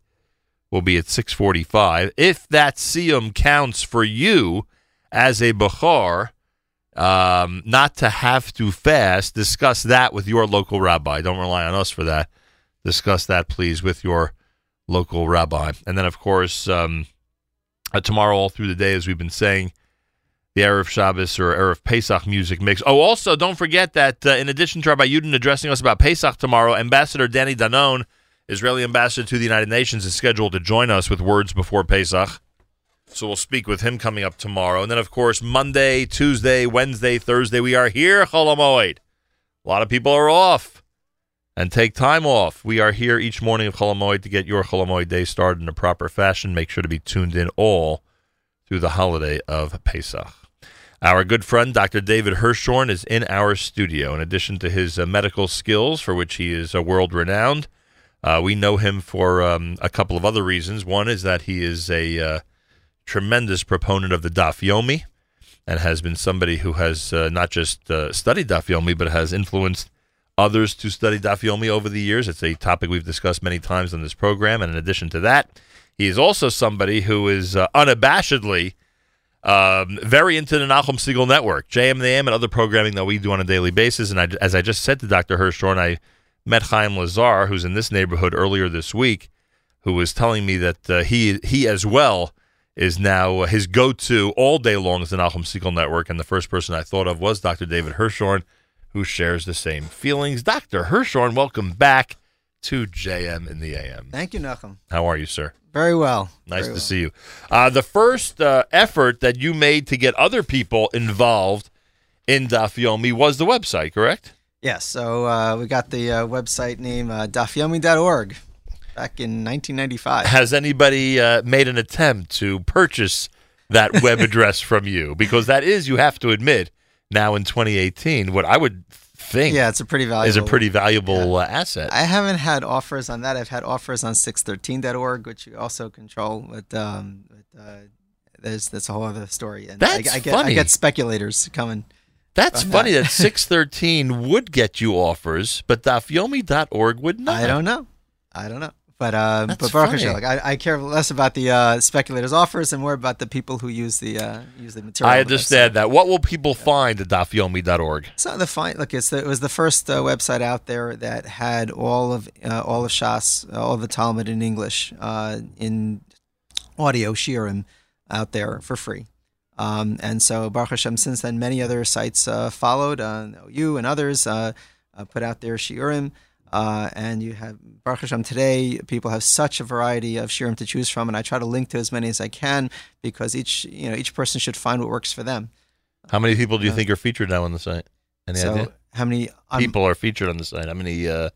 will be at 6.45. If that Siyum counts for you as a Bechor, um, not to have to fast, discuss that with your local rabbi. Don't rely on us for that. Discuss that, please, with your local rabbi. And then, of course, um, uh, tomorrow, all through the day, as we've been saying, the Erev Shabbos or Erev Pesach music mix. Oh, also, don't forget that uh, in addition to Rabbi Yudin addressing us about Pesach tomorrow, Ambassador Danny Danon, Israeli ambassador to the United Nations, is scheduled to join us with words before Pesach. So we'll speak with him coming up tomorrow. And then, of course, Monday, Tuesday, Wednesday, Thursday, we are here, Chol Hamoed. A lot of people are off and take time off. We are here each morning of Chol Hamoed to get your Chol Hamoed day started in a proper fashion. Make sure to be tuned in all through the holiday of Pesach. Our good friend, Dr. David Hirschorn, is in our studio. In addition to his uh, medical skills, for which he is uh, world renowned, uh, we know him for um, a couple of other reasons. One is that he is a uh, tremendous proponent of the Daf Yomi and has been somebody who has uh, not just uh, studied Daf Yomi, but has influenced others to study Daf Yomi over the years. It's a topic we've discussed many times on this program. And in addition to that, he is also somebody who is uh, unabashedly um, very into the Nachum Segal Network, JM and and other programming that we do on a daily basis. And I, as I just said to Dr. Hirschorn, I met Chaim Lazar, who's in this neighborhood earlier this week, who was telling me that uh, he he as well is now uh, his go-to all day long is the Nachum Segal Network. And the first person I thought of was Dr. David Hirschorn, who shares the same feelings. Dr. Hirschorn, welcome back to JM in the AM. Thank you, Nachum. How are you, sir? Very well. Nice Very to well. see you. Uh, the first uh, effort that you made to get other people involved in Daf Yomi was the website, correct? Yes, so uh, we got the uh, website name uh, dafyomi.org back in 1995. Has anybody uh, made an attempt to purchase that web address from you? Because that is, you have to admit, now in 2018, what I would think Yeah, it's a pretty valuable, is a pretty valuable uh, asset. I haven't had offers on that. I've had offers on 613.org, which you also control. But, um, but uh, there's that's a whole other story. And That's I, I get funny. I get speculators coming. That's funny that 613 would get you offers, but dafyomi.org would not. I don't know. I don't know. But uh, That's but Baruch. Hashem, like, I, I care less about the uh, speculators' offers and more about the people who use the uh, use the material. I understand that. What will people find at dafyomi.org? So the fine look, it's the, it was the first uh, website out there that had all of uh, all of Shas, uh, all of the Talmud in English, uh, in audio shiurim out there for free. Um, and so Baruch Hashem, since then, many other sites uh, followed. Uh, you and others uh, uh, put out their shiurim. Uh, and you have Baruch Hashem today. People have such a variety of shiurim to choose from, and I try to link to as many as I can because each you know each person should find what works for them. How many people do you Uh, think are featured now on the site? Any so idea? how many um, people are featured on the site? How many uh,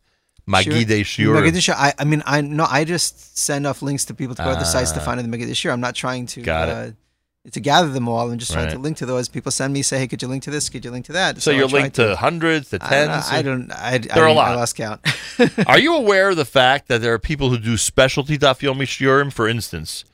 Magide Shiur- Shiur? Magid Shiur. I, I mean, I no, I just send off links to people to go to the sites to Ah. find the Magid Shiur. I'm not trying to Got it. To gather them all. I'm just trying to link to those. People send me say, "Hey, could you link to this? Could you link to that?" So I you're linked to hundreds, to I don't know. tens? I don't. I, I, There are a lot. I lost count. are you aware of the fact that there are people who do specialty dafyomi shiurim? For instance,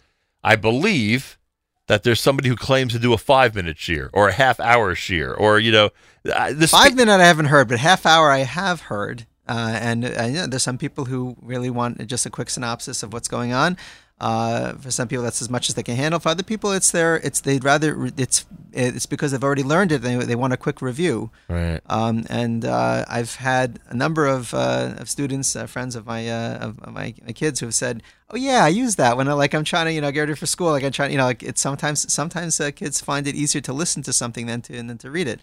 I believe that there's somebody who claims to do a five minute shiur or a half hour shiur, or you know, this Five minute I haven't heard, but half hour I have heard. Uh, and uh, yeah, there's some people who really want just a quick synopsis of what's going on. Uh, for some people, that's as much as they can handle. For other people, it's their it's they'd rather it's it's because they've already learned it. They they want a quick review. Right. Um, and uh, I've had a number of, uh, of students, uh, friends of my uh, of, my, my kids who have said, "Oh yeah, I use that when I like I'm trying to you know get ready for school. Like I'm trying you know like it's sometimes sometimes uh, kids find it easier to listen to something than to than to read it."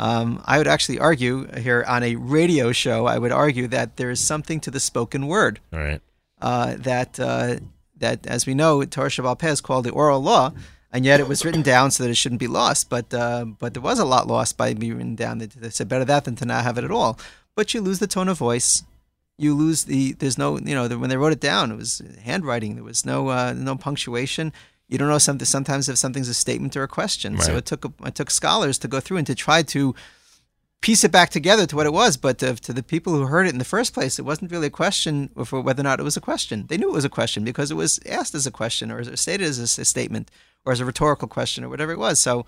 Um, I would actually argue here on a radio show. I would argue that there is something to the spoken word. All right. Uh, that uh, that, as we know, Torah Shabbat Peh is called the oral law, and yet it was written down so that it shouldn't be lost. But uh, but there was a lot lost by being written down. They- said better that than to not have it at all. But you lose the tone of voice. You lose the. There's no. You know, the, when they wrote it down, it was handwriting. There was no uh, no punctuation. You don't know something. Sometimes if something's a statement or a question. So it took it took scholars to go through and to try to piece it back together to what it was. But to, to the people who heard it in the first place, it wasn't really a question for whether or not it was a question. They knew it was a question because it was asked as a question or stated as a statement or as a rhetorical question or whatever it was. So,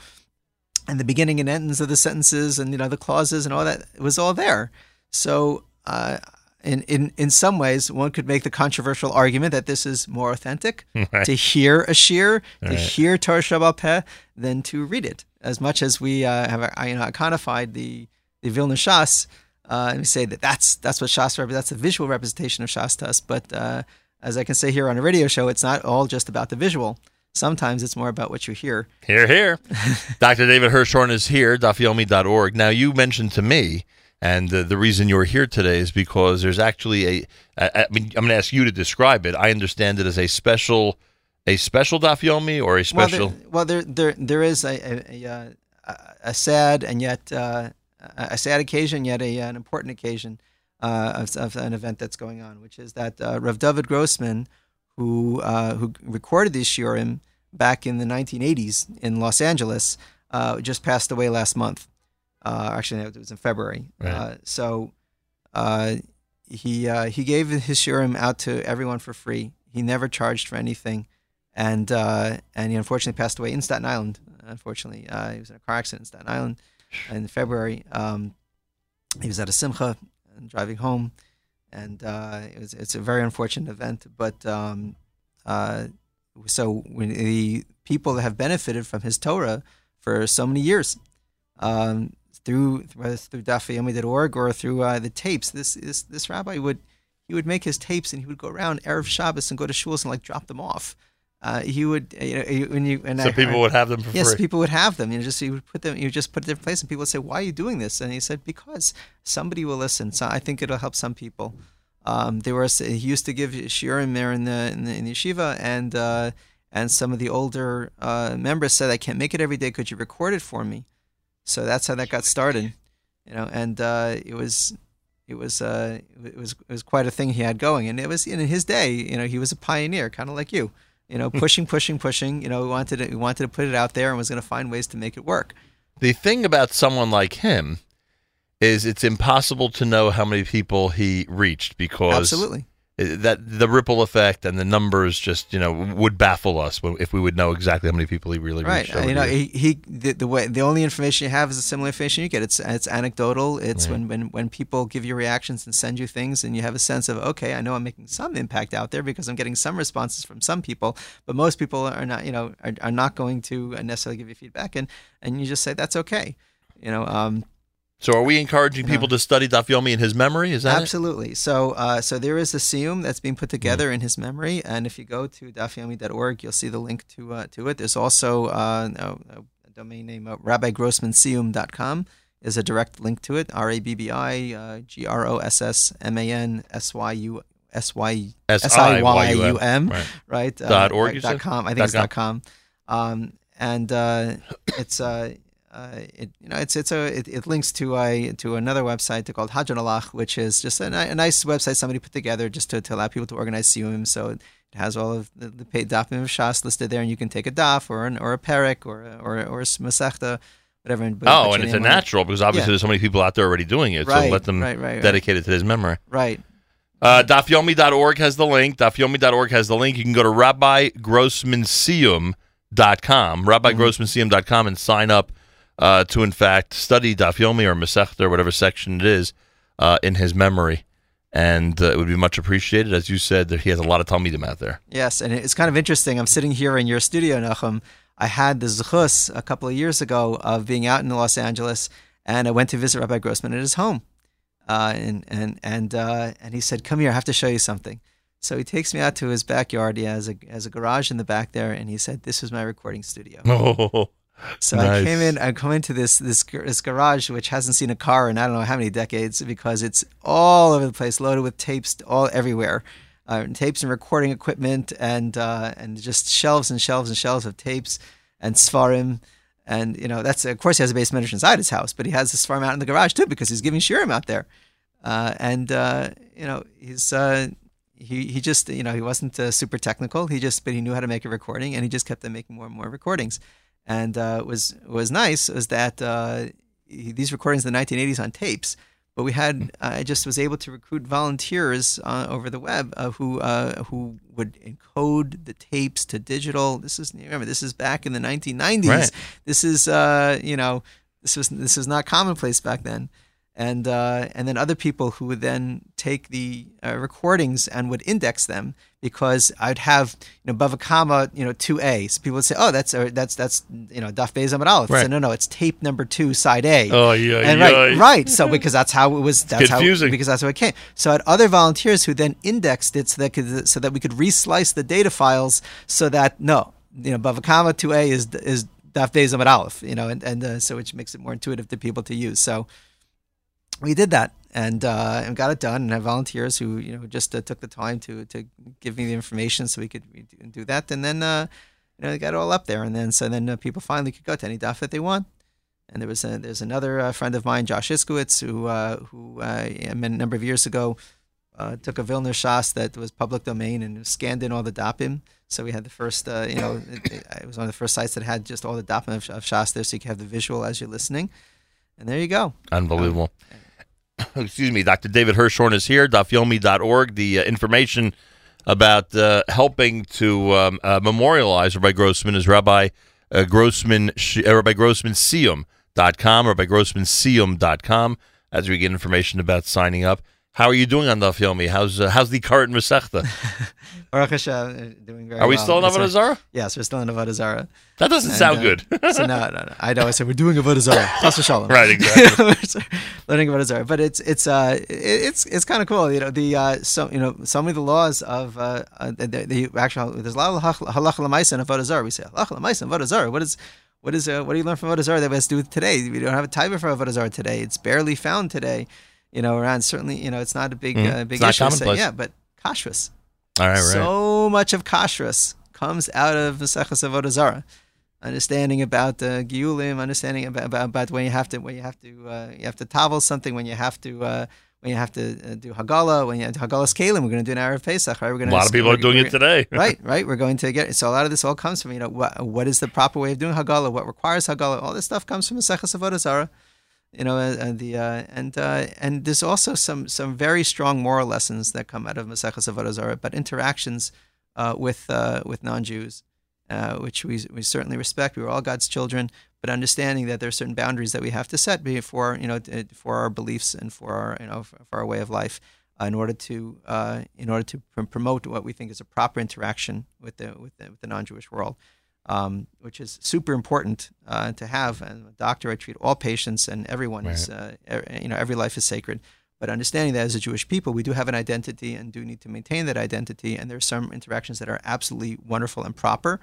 and the beginning and ends of the sentences and you know the clauses and all that it was all there. So, uh, in in in some ways, one could make the controversial argument that this is more authentic Right. to hear a shir, to Right. hear Torah Shabbat Peh, than to read it. As much as we uh, have uh, you know codified the the Vilna Shas, uh, and we say that that's that's what Shas that's a visual representation of Shas to us. But uh, as I can say here on a radio show, it's not all just about the visual. Sometimes it's more about what you hear. Here, here. Dr. David Hirschorn is here, dafyomi.org. Now, you mentioned to me, and uh, the reason you're here today is because there's actually a. I, I mean, I'm going to ask you to describe it. I understand it as a special, a special dafyomi or a special. Well, there, well, there, there, there is a a, a, uh, a, a sad and yet uh, a sad occasion, yet a, an important occasion uh, of, of an event that's going on, which is that uh, Rav David Grossman, who uh, who recorded these shiurim back in the 1980s in Los Angeles, uh, just passed away last month. Uh, actually, it was in February. Right. Uh, so uh, he uh, he gave his shiurim out to everyone for free. He never charged for anything, and uh, and he unfortunately passed away in Staten Island. Unfortunately, uh, he was in a car accident in Staten Island in February. Um, he was at a simcha and driving home, and uh, it was it's a very unfortunate event. But um, uh, so when the people that have benefited from his Torah for so many years, um, through whether through dafyomi.org or through uh, the tapes, this this this rabbi would he would make his tapes and he would go around erev Shabbos and go to shuls and like drop them off. Uh, he would, uh, you know, when you and So I- people I- would have them for yes, free. people would have them. You know, just you would put them. You just put it in place, and people would say, "Why are you doing this?" And he said, "Because somebody will listen. So I think it'll help some people." Um, there was he used to give shiurim there in the in the, in the yeshiva, and uh, and some of the older uh, members said, "I can't make it every day. Could you record it for me?" So that's how that got started, you know. And uh, it was it was uh, it was it was quite a thing he had going, and it was in his day. You know, he was a pioneer, kind of like you. You know, pushing, pushing, pushing. You know, we wanted to, he wanted to put it out there and was going to find ways to make it work. The thing about someone like him is it's impossible to know how many people he reached because Absolutely. That the ripple effect and the numbers just you know would baffle us if we would know exactly how many people he really Right. reached. Over you know, he, he the, the way the only information you have is the similar information you get. It's it's anecdotal. It's Right. when, when when people give you reactions and send you things, and you have a sense of okay, I know I'm making some impact out there because I'm getting some responses from some people, but most people are not. You know, are, are not going to necessarily give you feedback, and and you just say that's okay. You know. Um, so are we encouraging people to study Dafyomi in his memory? Is that it? Absolutely. So, uh, so there is a siyum that's being put together in his memory, and if you go to dafyomi.org, you'll see the link to uh, to it. There's also uh, a, a domain name uh, rabbigrossmansiyum.com is a direct link to it. R A B B I uh, G R O S S M A N S Y U S Y S I Y U M Right. uh, Dot org, dot com I think it's dot com um, and uh, it's uh, uh, it you know it's it's a it, it links to a to another website called Hajanalach, which is just a, a nice website somebody put together just to, to allow people to organize siyum. So it has all of the, the paid dafim of Shas listed there, and you can take a daf or an or a perik or a- or a- or a masechta, whatever. And put- put Oh, and it's a on it. natural because obviously Yeah. there's so many people out there already doing it. Right, so let them right, right, right. dedicate it to his memory. Right. Uh, Dafyomi.org has the link. Dafyomi.org has the link. You can go to RabbiGrossmanSiyum.com, RabbiGrossmanSiyum.com, and sign up uh, to, in fact, study Dafyomi or Masechta or whatever section it is uh, in his memory. and uh, it would be much appreciated. As you said, that he has a lot of talmidim out there. Yes, and it's kind of interesting. I'm sitting here in your studio, Nachum. I had the zechus a couple of years ago of being out in Los Angeles, and I went to visit Rabbi Grossman at his home, uh, and and and uh, and he said, "Come here, I have to show you something." So he takes me out to his backyard. He has a has a garage in the back there, and he said, "This is my recording studio." Oh, So I came in. I come into this this this garage, which hasn't seen a car in I don't know how many decades, because it's all over the place, loaded with tapes all everywhere, uh, tapes and recording equipment, and uh, and just shelves and shelves and shelves of tapes and svarim. And you know that's of course he has a beis medrash inside his house, but he has the svarim out in the garage too because he's giving shirim out there. Uh, and uh, you know he's uh, he he just you know he wasn't uh, super technical. He just but he knew how to make a recording, and he just kept on making more and more recordings. And uh, was was nice was that uh, these recordings in the 1980s on tapes. But we had I just was able to recruit volunteers uh, over the web uh, who uh, who would encode the tapes to digital. This is remember this is back in the 1990s. Right. This is uh, you know this was this was not commonplace back then and uh, and then other people who would then take the uh, recordings and would index them because I'd have you know a Bava Kamma you know two A. So people would say, oh that's uh, that's that's you know Daf Beis Aleph. Right. said, no no it's tape number two side A. Oh, yeah, and yeah. right right. So because that's how it was that's confusing. how because that's how it came. So I had other volunteers who then indexed it so that could, so that we could reslice the data files so that no you know a Bava Kamma two A is is Daf Beis Aleph. You know and and uh, so which makes it more intuitive to people to use. So we did that and uh, and got it done and had volunteers who you know just uh, took the time to to give me the information so we could do- that and then uh, you know got it all up there and then so then uh, people finally could go to any daf that they want and there was a, there's another uh, friend of mine Josh Iskowitz who uh, who uh, a number of years ago uh, took a Vilna Shas that was public domain and scanned in all the dapim. So we had the first, uh, you know, it, it was one of the first sites that had just all the dapim of, of Shas there, so you could have the visual as you're listening. And there you go. Unbelievable. Excuse me, Dr. David Hirschorn is here, dafyomi.org. The uh, information about uh, helping to um, uh, memorialize Rabbi Grossman is Rabbi uh, Grossman, uh, Rabbi Grossman Siyum.com, Rabbi Grossman Siyum.com, as we get information about signing up. How are you doing on Daf Yomi? How's uh, how's the current Masechta? Baruch Hashem, uh, doing very Are we well. still in Avodah sir. Zarah? Yes, we're still in Avodah Zarah. That doesn't And, sound uh, good. so no, no, no. I know. I said we're doing Avodah Zarah. Right, exactly. Learning Avodah Zarah, but it's it's uh it, it's it's kind of cool. You know the uh so you know some of the laws of uh, uh the, the, the actual there's a lot of halach- halacha l'maisa in Avodah Zarah. We say halacha l'maisa in Avodah Zarah. What is what is uh, what do you learn from Avodah Zarah that has to do with today? We don't have a type for Avodah Zarah today. It's barely found today. You know, around certainly you know it's not a big Mhm. uh, big issue. say, yeah, but kashrus. All right, right. So much of kashrus comes out of Maseches Avodah Zarah. Understanding about uh, giulim, understanding about, about, about when you have to when you have to uh, you have to tavel something, when you have to uh, when you have to uh, do hagala, when you have to hagala scaling. We're going to do an Erev Pesach, right? We're going to A lot of people are doing it today. right? Right. We're going to get so a lot of this all comes from you know what what is the proper way of doing hagala, what requires hagala. All this stuff comes from Maseches Avodah Zarah you know, and, and the uh, and uh, and there's also some some very strong moral lessons that come out of Maseches Avodah Zarah, but interactions uh, with uh, with non-Jews, uh, which we we certainly respect. We are all God's children, but understanding that there are certain boundaries that we have to set before you know for our beliefs and for our you know for, our way of life. Uh, in order to uh, in order to pr- promote what we think is a proper interaction with the with the, with the non-Jewish world, um, which is super important uh, to have. And a doctor, I treat all patients, and everyone is uh, e- you know every life is sacred. But understanding that as a Jewish people, we do have an identity and do need to maintain that identity. And there are some interactions that are absolutely wonderful and proper,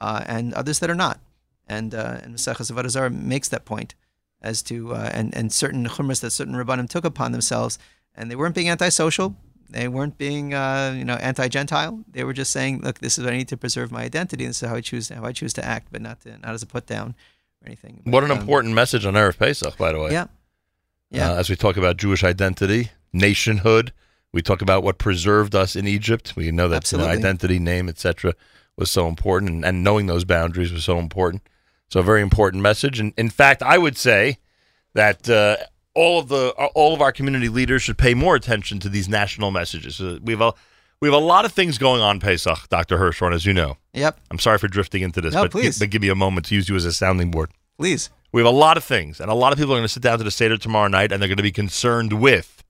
uh, and others that are not. And uh, and Maseches Avodah Zarah makes that point as to uh, and and certain chumras that certain rabbanim took upon themselves, and they weren't being antisocial. They weren't being, uh, you know, anti-Gentile. They were just saying, "Look, this is what I need to preserve my identity, this is how I choose how I choose to act, but not to, not as a put down or anything." What an um, important message on Erev Pesach, by the way. Yeah. Yeah. Uh, as we talk about Jewish identity, nationhood, we talk about what preserved us in Egypt. We know that Absolutely. identity, name, etc., was so important, and, and knowing those boundaries was so important. So, a very important message. And in fact, I would say that uh, all of the all of our community leaders should pay more attention to these national messages. Uh, we have a we have a lot of things going on Pesach, Doctor Hirschorn, as you know. Yep. I'm sorry for drifting into this, No, but, please. but give me a moment to use you as a sounding board. Please. We have a lot of things, and a lot of people are going to sit down to the Seder tomorrow night, and they're going to be concerned with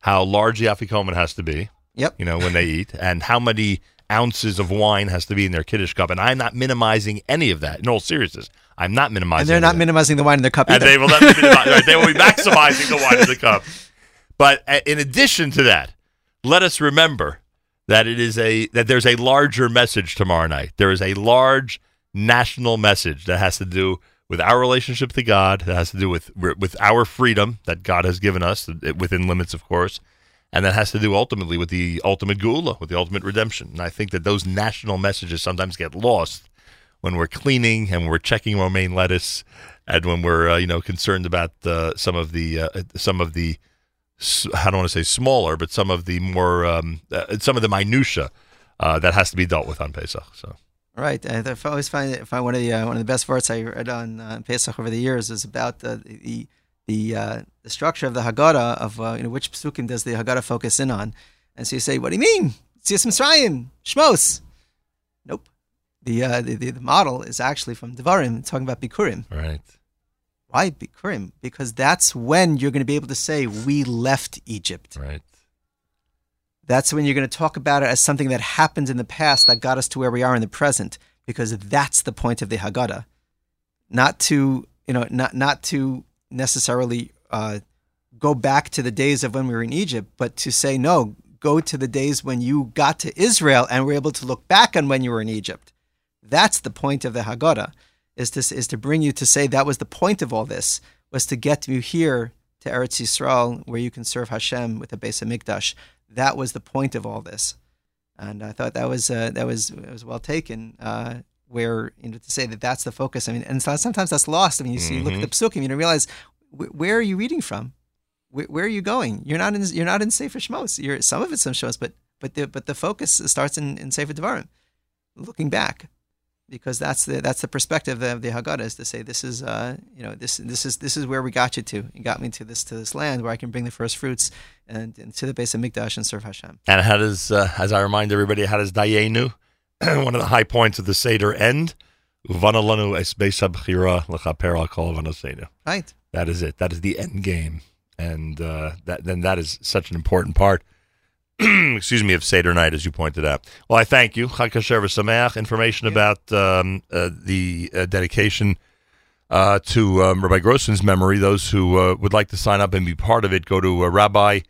how large the afikoman has to be. Yep. You know when they eat, and how many ounces of wine has to be in their kiddush cup. And I'm not minimizing any of that. In all seriousness, I'm not minimizing. And they're not minimizing the wine in their cup and they will not be minimi- right, they will be maximizing the wine in the cup. But uh, in addition to that, let us remember that it is a that there's a larger message tomorrow night. There is a large national message that has to do with our relationship to God, that has to do with with our freedom that God has given us uh, within limits, of course, and that has to do ultimately with the ultimate gula, with the ultimate redemption. And I think that those national messages sometimes get lost when we're cleaning and we're checking romaine lettuce, and when we're uh, you know concerned about uh, some of the uh, some of the I don't want to say smaller, but some of the more um, uh, some of the minutia uh, that has to be dealt with on Pesach. So Right. I always find it, find one of the uh, one of the best verses I read on Pesach over the years is about the the the, uh, the structure of the Haggadah of uh, you know which psukim does the Haggadah focus in on, and so you say, what do you mean? Tzias Mitzrayim, Shmos. The, uh, the the the model is actually from Devarim, talking about Bikurim. Right. Why Bikurim? Because that's when you're going to be able to say we left Egypt. Right. That's when you're going to talk about it as something that happened in the past that got us to where we are in the present, because that's the point of the Haggadah. Not to, you know, not not to necessarily uh, go back to the days of when we were in Egypt, but to say no, go to the days when you got to Israel and were able to look back on when you were in Egypt. That's the point of the Haggadah, is to is to bring you to say that was the point of all this was to get you here to Eretz Yisrael, where you can serve Hashem with the of Mikdash. That was the point of all this, and I thought that was uh, that was was well taken. Uh, where you know to say that that's the focus. I mean, and so- sometimes that's lost. I mean, you see, you look at the psukim, you don't realize wh- where are you reading from? Where, where are you going? You're not in you're not in Sefer Shmos. You're some of it's in Shmos, but but the but the focus starts in, in Sefer Devarim, looking back, because that's the that's the perspective of the Haggadah is to say this is uh you know this this is this is where we got you to. You got me to this to this land where I can bring the first fruits and, and to the base of Mikdash and serve Hashem. And how does, uh, as I remind everybody, how does Dayenu, one of the high points of the Seder, end? Uvana lanu es beis habchira lechaper al kol vanosenu. Right. That is it. That is the end game, and uh, that then that is such an important part. excuse me, of Seder night, as you pointed out. Well, I thank you. Chag Kasher v'Sameach. Information about um, uh, the uh, dedication uh, to um, Rabbi Grossman's memory. Those who uh, would like to sign up and be part of it, go to uh, Rabbi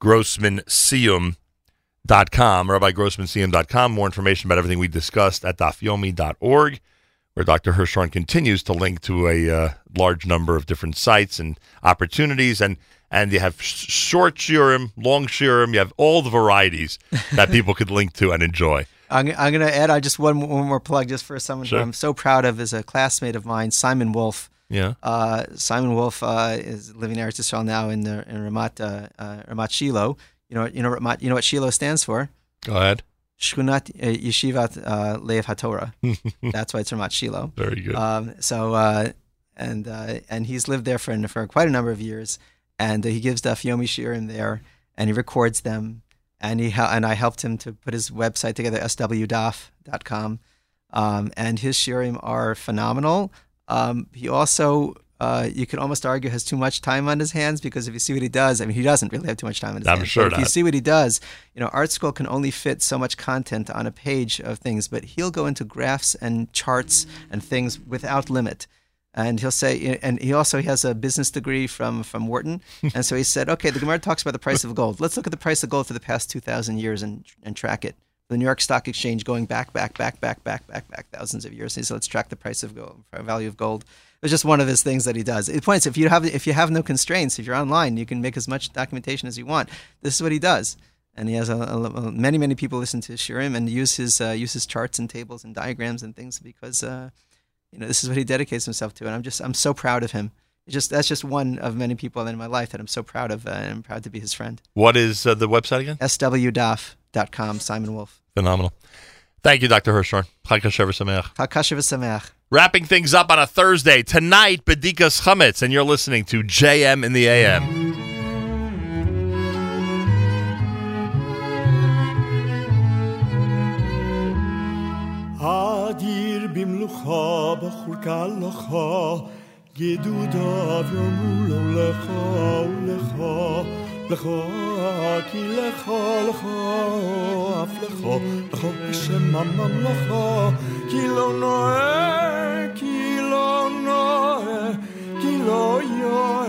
Grossman Siyum dot com, rabbigrossmansiyum.com. More information about everything we discussed at dafyomi.org, where Dr. Hirschorn continues to link to a uh, large number of different sites and opportunities. And, and you have sh- short shiurim, long shiurim, you have all the varieties that people could link to and enjoy. I'm, I'm going to add I just one, one more plug just for someone Sure. who I'm so proud of is a classmate of mine, Simon Wolf. Yeah. Uh, Simon Wolf uh, is living in Eretz Yisrael now in the, in Ramat uh, uh, Ramat Shiloh. You know you know Ramat, you know what Shiloh stands for? Go ahead. Shkunat uh, Yeshivat uh, Lev HaTorah. That's why it's Ramat Shiloh. Very good. Um, so uh, and uh, and he's lived there for for quite a number of years, and he gives Daf Yomi Shirim there, and he records them, and he and I helped him to put his website together, swdaf.com, um, and his Shirim are phenomenal. Um, he also. Uh, you could almost argue has too much time on his hands because if you see what he does, I mean, he doesn't really have too much time on his I'm hands. sure but if you see what he does, you know, ArtScroll can only fit so much content on a page of things, but he'll go into graphs and charts and things without limit. And he'll say, and he also has a business degree from from Wharton, and so he said, okay, the Gemara talks about the price of gold. Let's look at the price of gold for the past two thousand years and and track it. The New York Stock Exchange going back, back, back, back, back, back, back thousands of years. He said, let's track the price of gold, value of gold. It's just one of his things that he does. It points if you have if you have no constraints, if you're online, you can make as much documentation as you want. This is what he does, and he has a, a- a- many many people listen to Shirim and use his uh, use his charts and tables and diagrams and things because uh, you know, this is what he dedicates himself to, and I'm just I'm so proud of him. It's just that's just one of many people in my life that I'm so proud of, uh, and I'm proud to be his friend. What is uh, the website again? S.W.DAF.com. Simon Wolf. Phenomenal. Thank you, Dr. Hirschorn. Wrapping things up on a Thursday tonight, Bedikas Chametz, and you're listening to JM in the AM. Adi במלוכה בחורקה לך, גדודיו יאמרו לו לך ולך, לך, כי לך, לך, אף לך, לך השם הממלכה, כי לא נועה, כי לא נועה, כי לא יועה,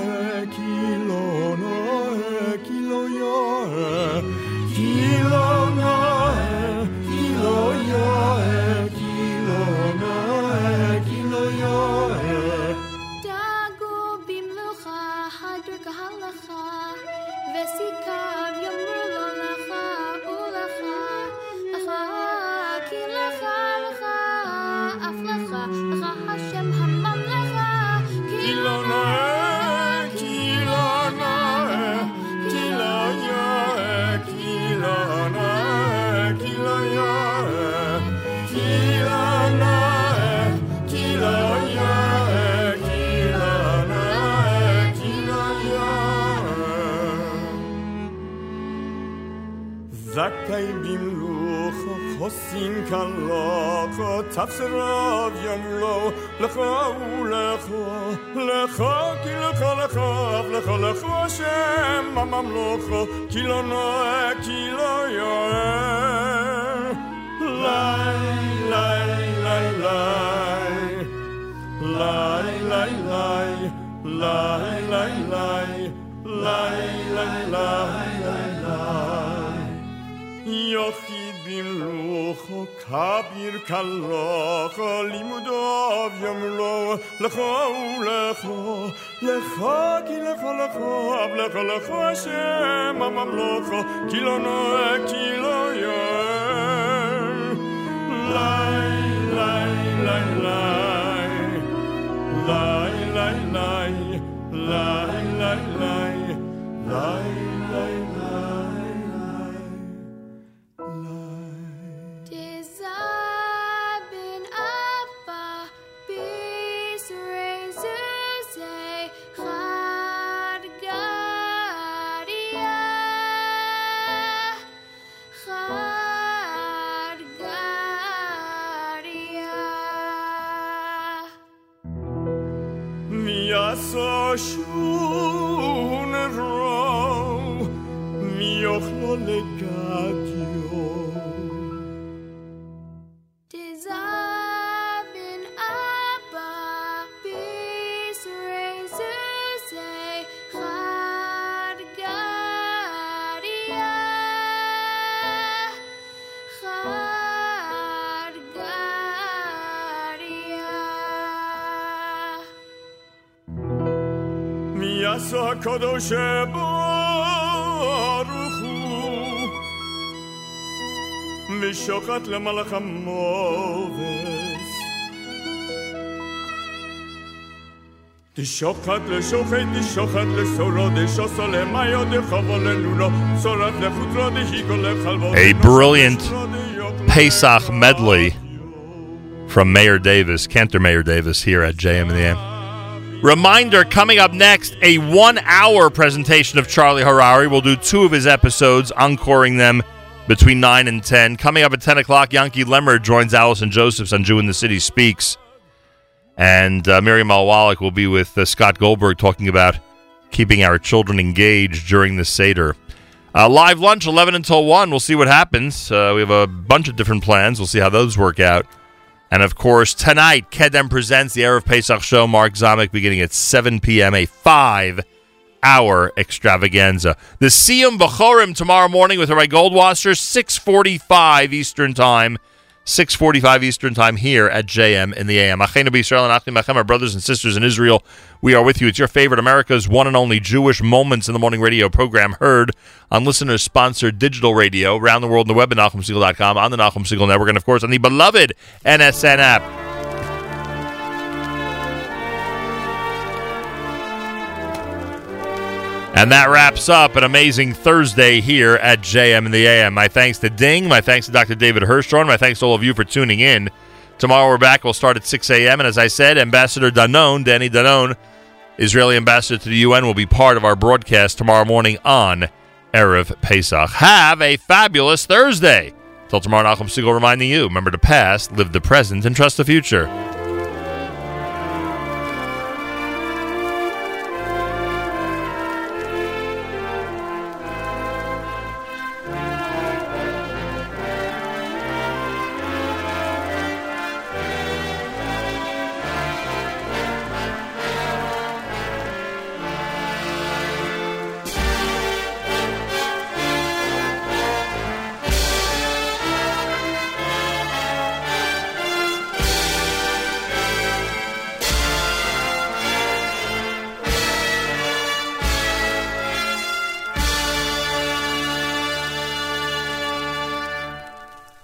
חוסין כלוך, תפסריו ימלו, לך ולך, לך כי לך לך, אף לך לך השם הממלוך, כי לא נועה, כי לא יאה. לי, לי, לי, לי, לי, לי, לי, לי, לי, לי, לי, לי, לי, לי. יחיד במלוכו, لخو كبير كلاخ لمداف يملو لخو لخو لخو كي لخو لخو لخو لخو شم مملوخو كيلو نو كيلو يم لاي لاي لاي لاي لاي لاي لاي لاي لاي لاي worship. הקדוש ברוך הוא ושוחט למלאך המובס תשוחט לשוחט תשוחט לסורו דשוסו למיו דחבו ללולו צורת לחוטרו דהיגו לחלבו A brilliant Pesach medley from Meir Davis, Cantor Meir Davis here at JM and the AM. Reminder coming up next a one hour presentation of Charlie Harary. We'll do two of his episodes, encoring them between 9 and 10. Coming up at 10 o'clock, Yanky Lemmer joins Allison Josephs on Jew in the City Speaks. And uh, Miriam Alwalik will be with uh, Scott Goldberg talking about keeping our children engaged during the Seder. Uh, live lunch, 11 until 1. We'll see what happens. Uh, we have a bunch of different plans. We'll see how those work out. And of course, tonight, Kedem presents the Erev Pesach show. Mark Zomick beginning at 7 p.m., a five hour extravaganza. The Siyum Bachorim tomorrow morning with Rabbi Goldwasser, 645 Eastern Time. 6:45 Eastern Time here at JM in the AM. Achenu b'Yisrael and Achim Achem, our brothers and sisters in Israel. We are with you. It's your favorite America's one and only Jewish Moments in the Morning radio program heard on listener-sponsored digital radio around the world on the web at NachumSegal.com, on the Nachum Segal Network, and of course on the beloved NSN app. And that wraps up an amazing Thursday here at JM in the AM. My thanks to Ding. My thanks to Dr. David Hirschorn. My thanks to all of you for tuning in. Tomorrow we're back. We'll start at 6 a.m. And as I said, Ambassador Danon, Danny Danon, Israeli ambassador to the UN, will be part of our broadcast tomorrow morning on Erev Pesach. Have a fabulous Thursday. Till tomorrow, Nachum Segal reminding you remember the past, live the present, and trust the future.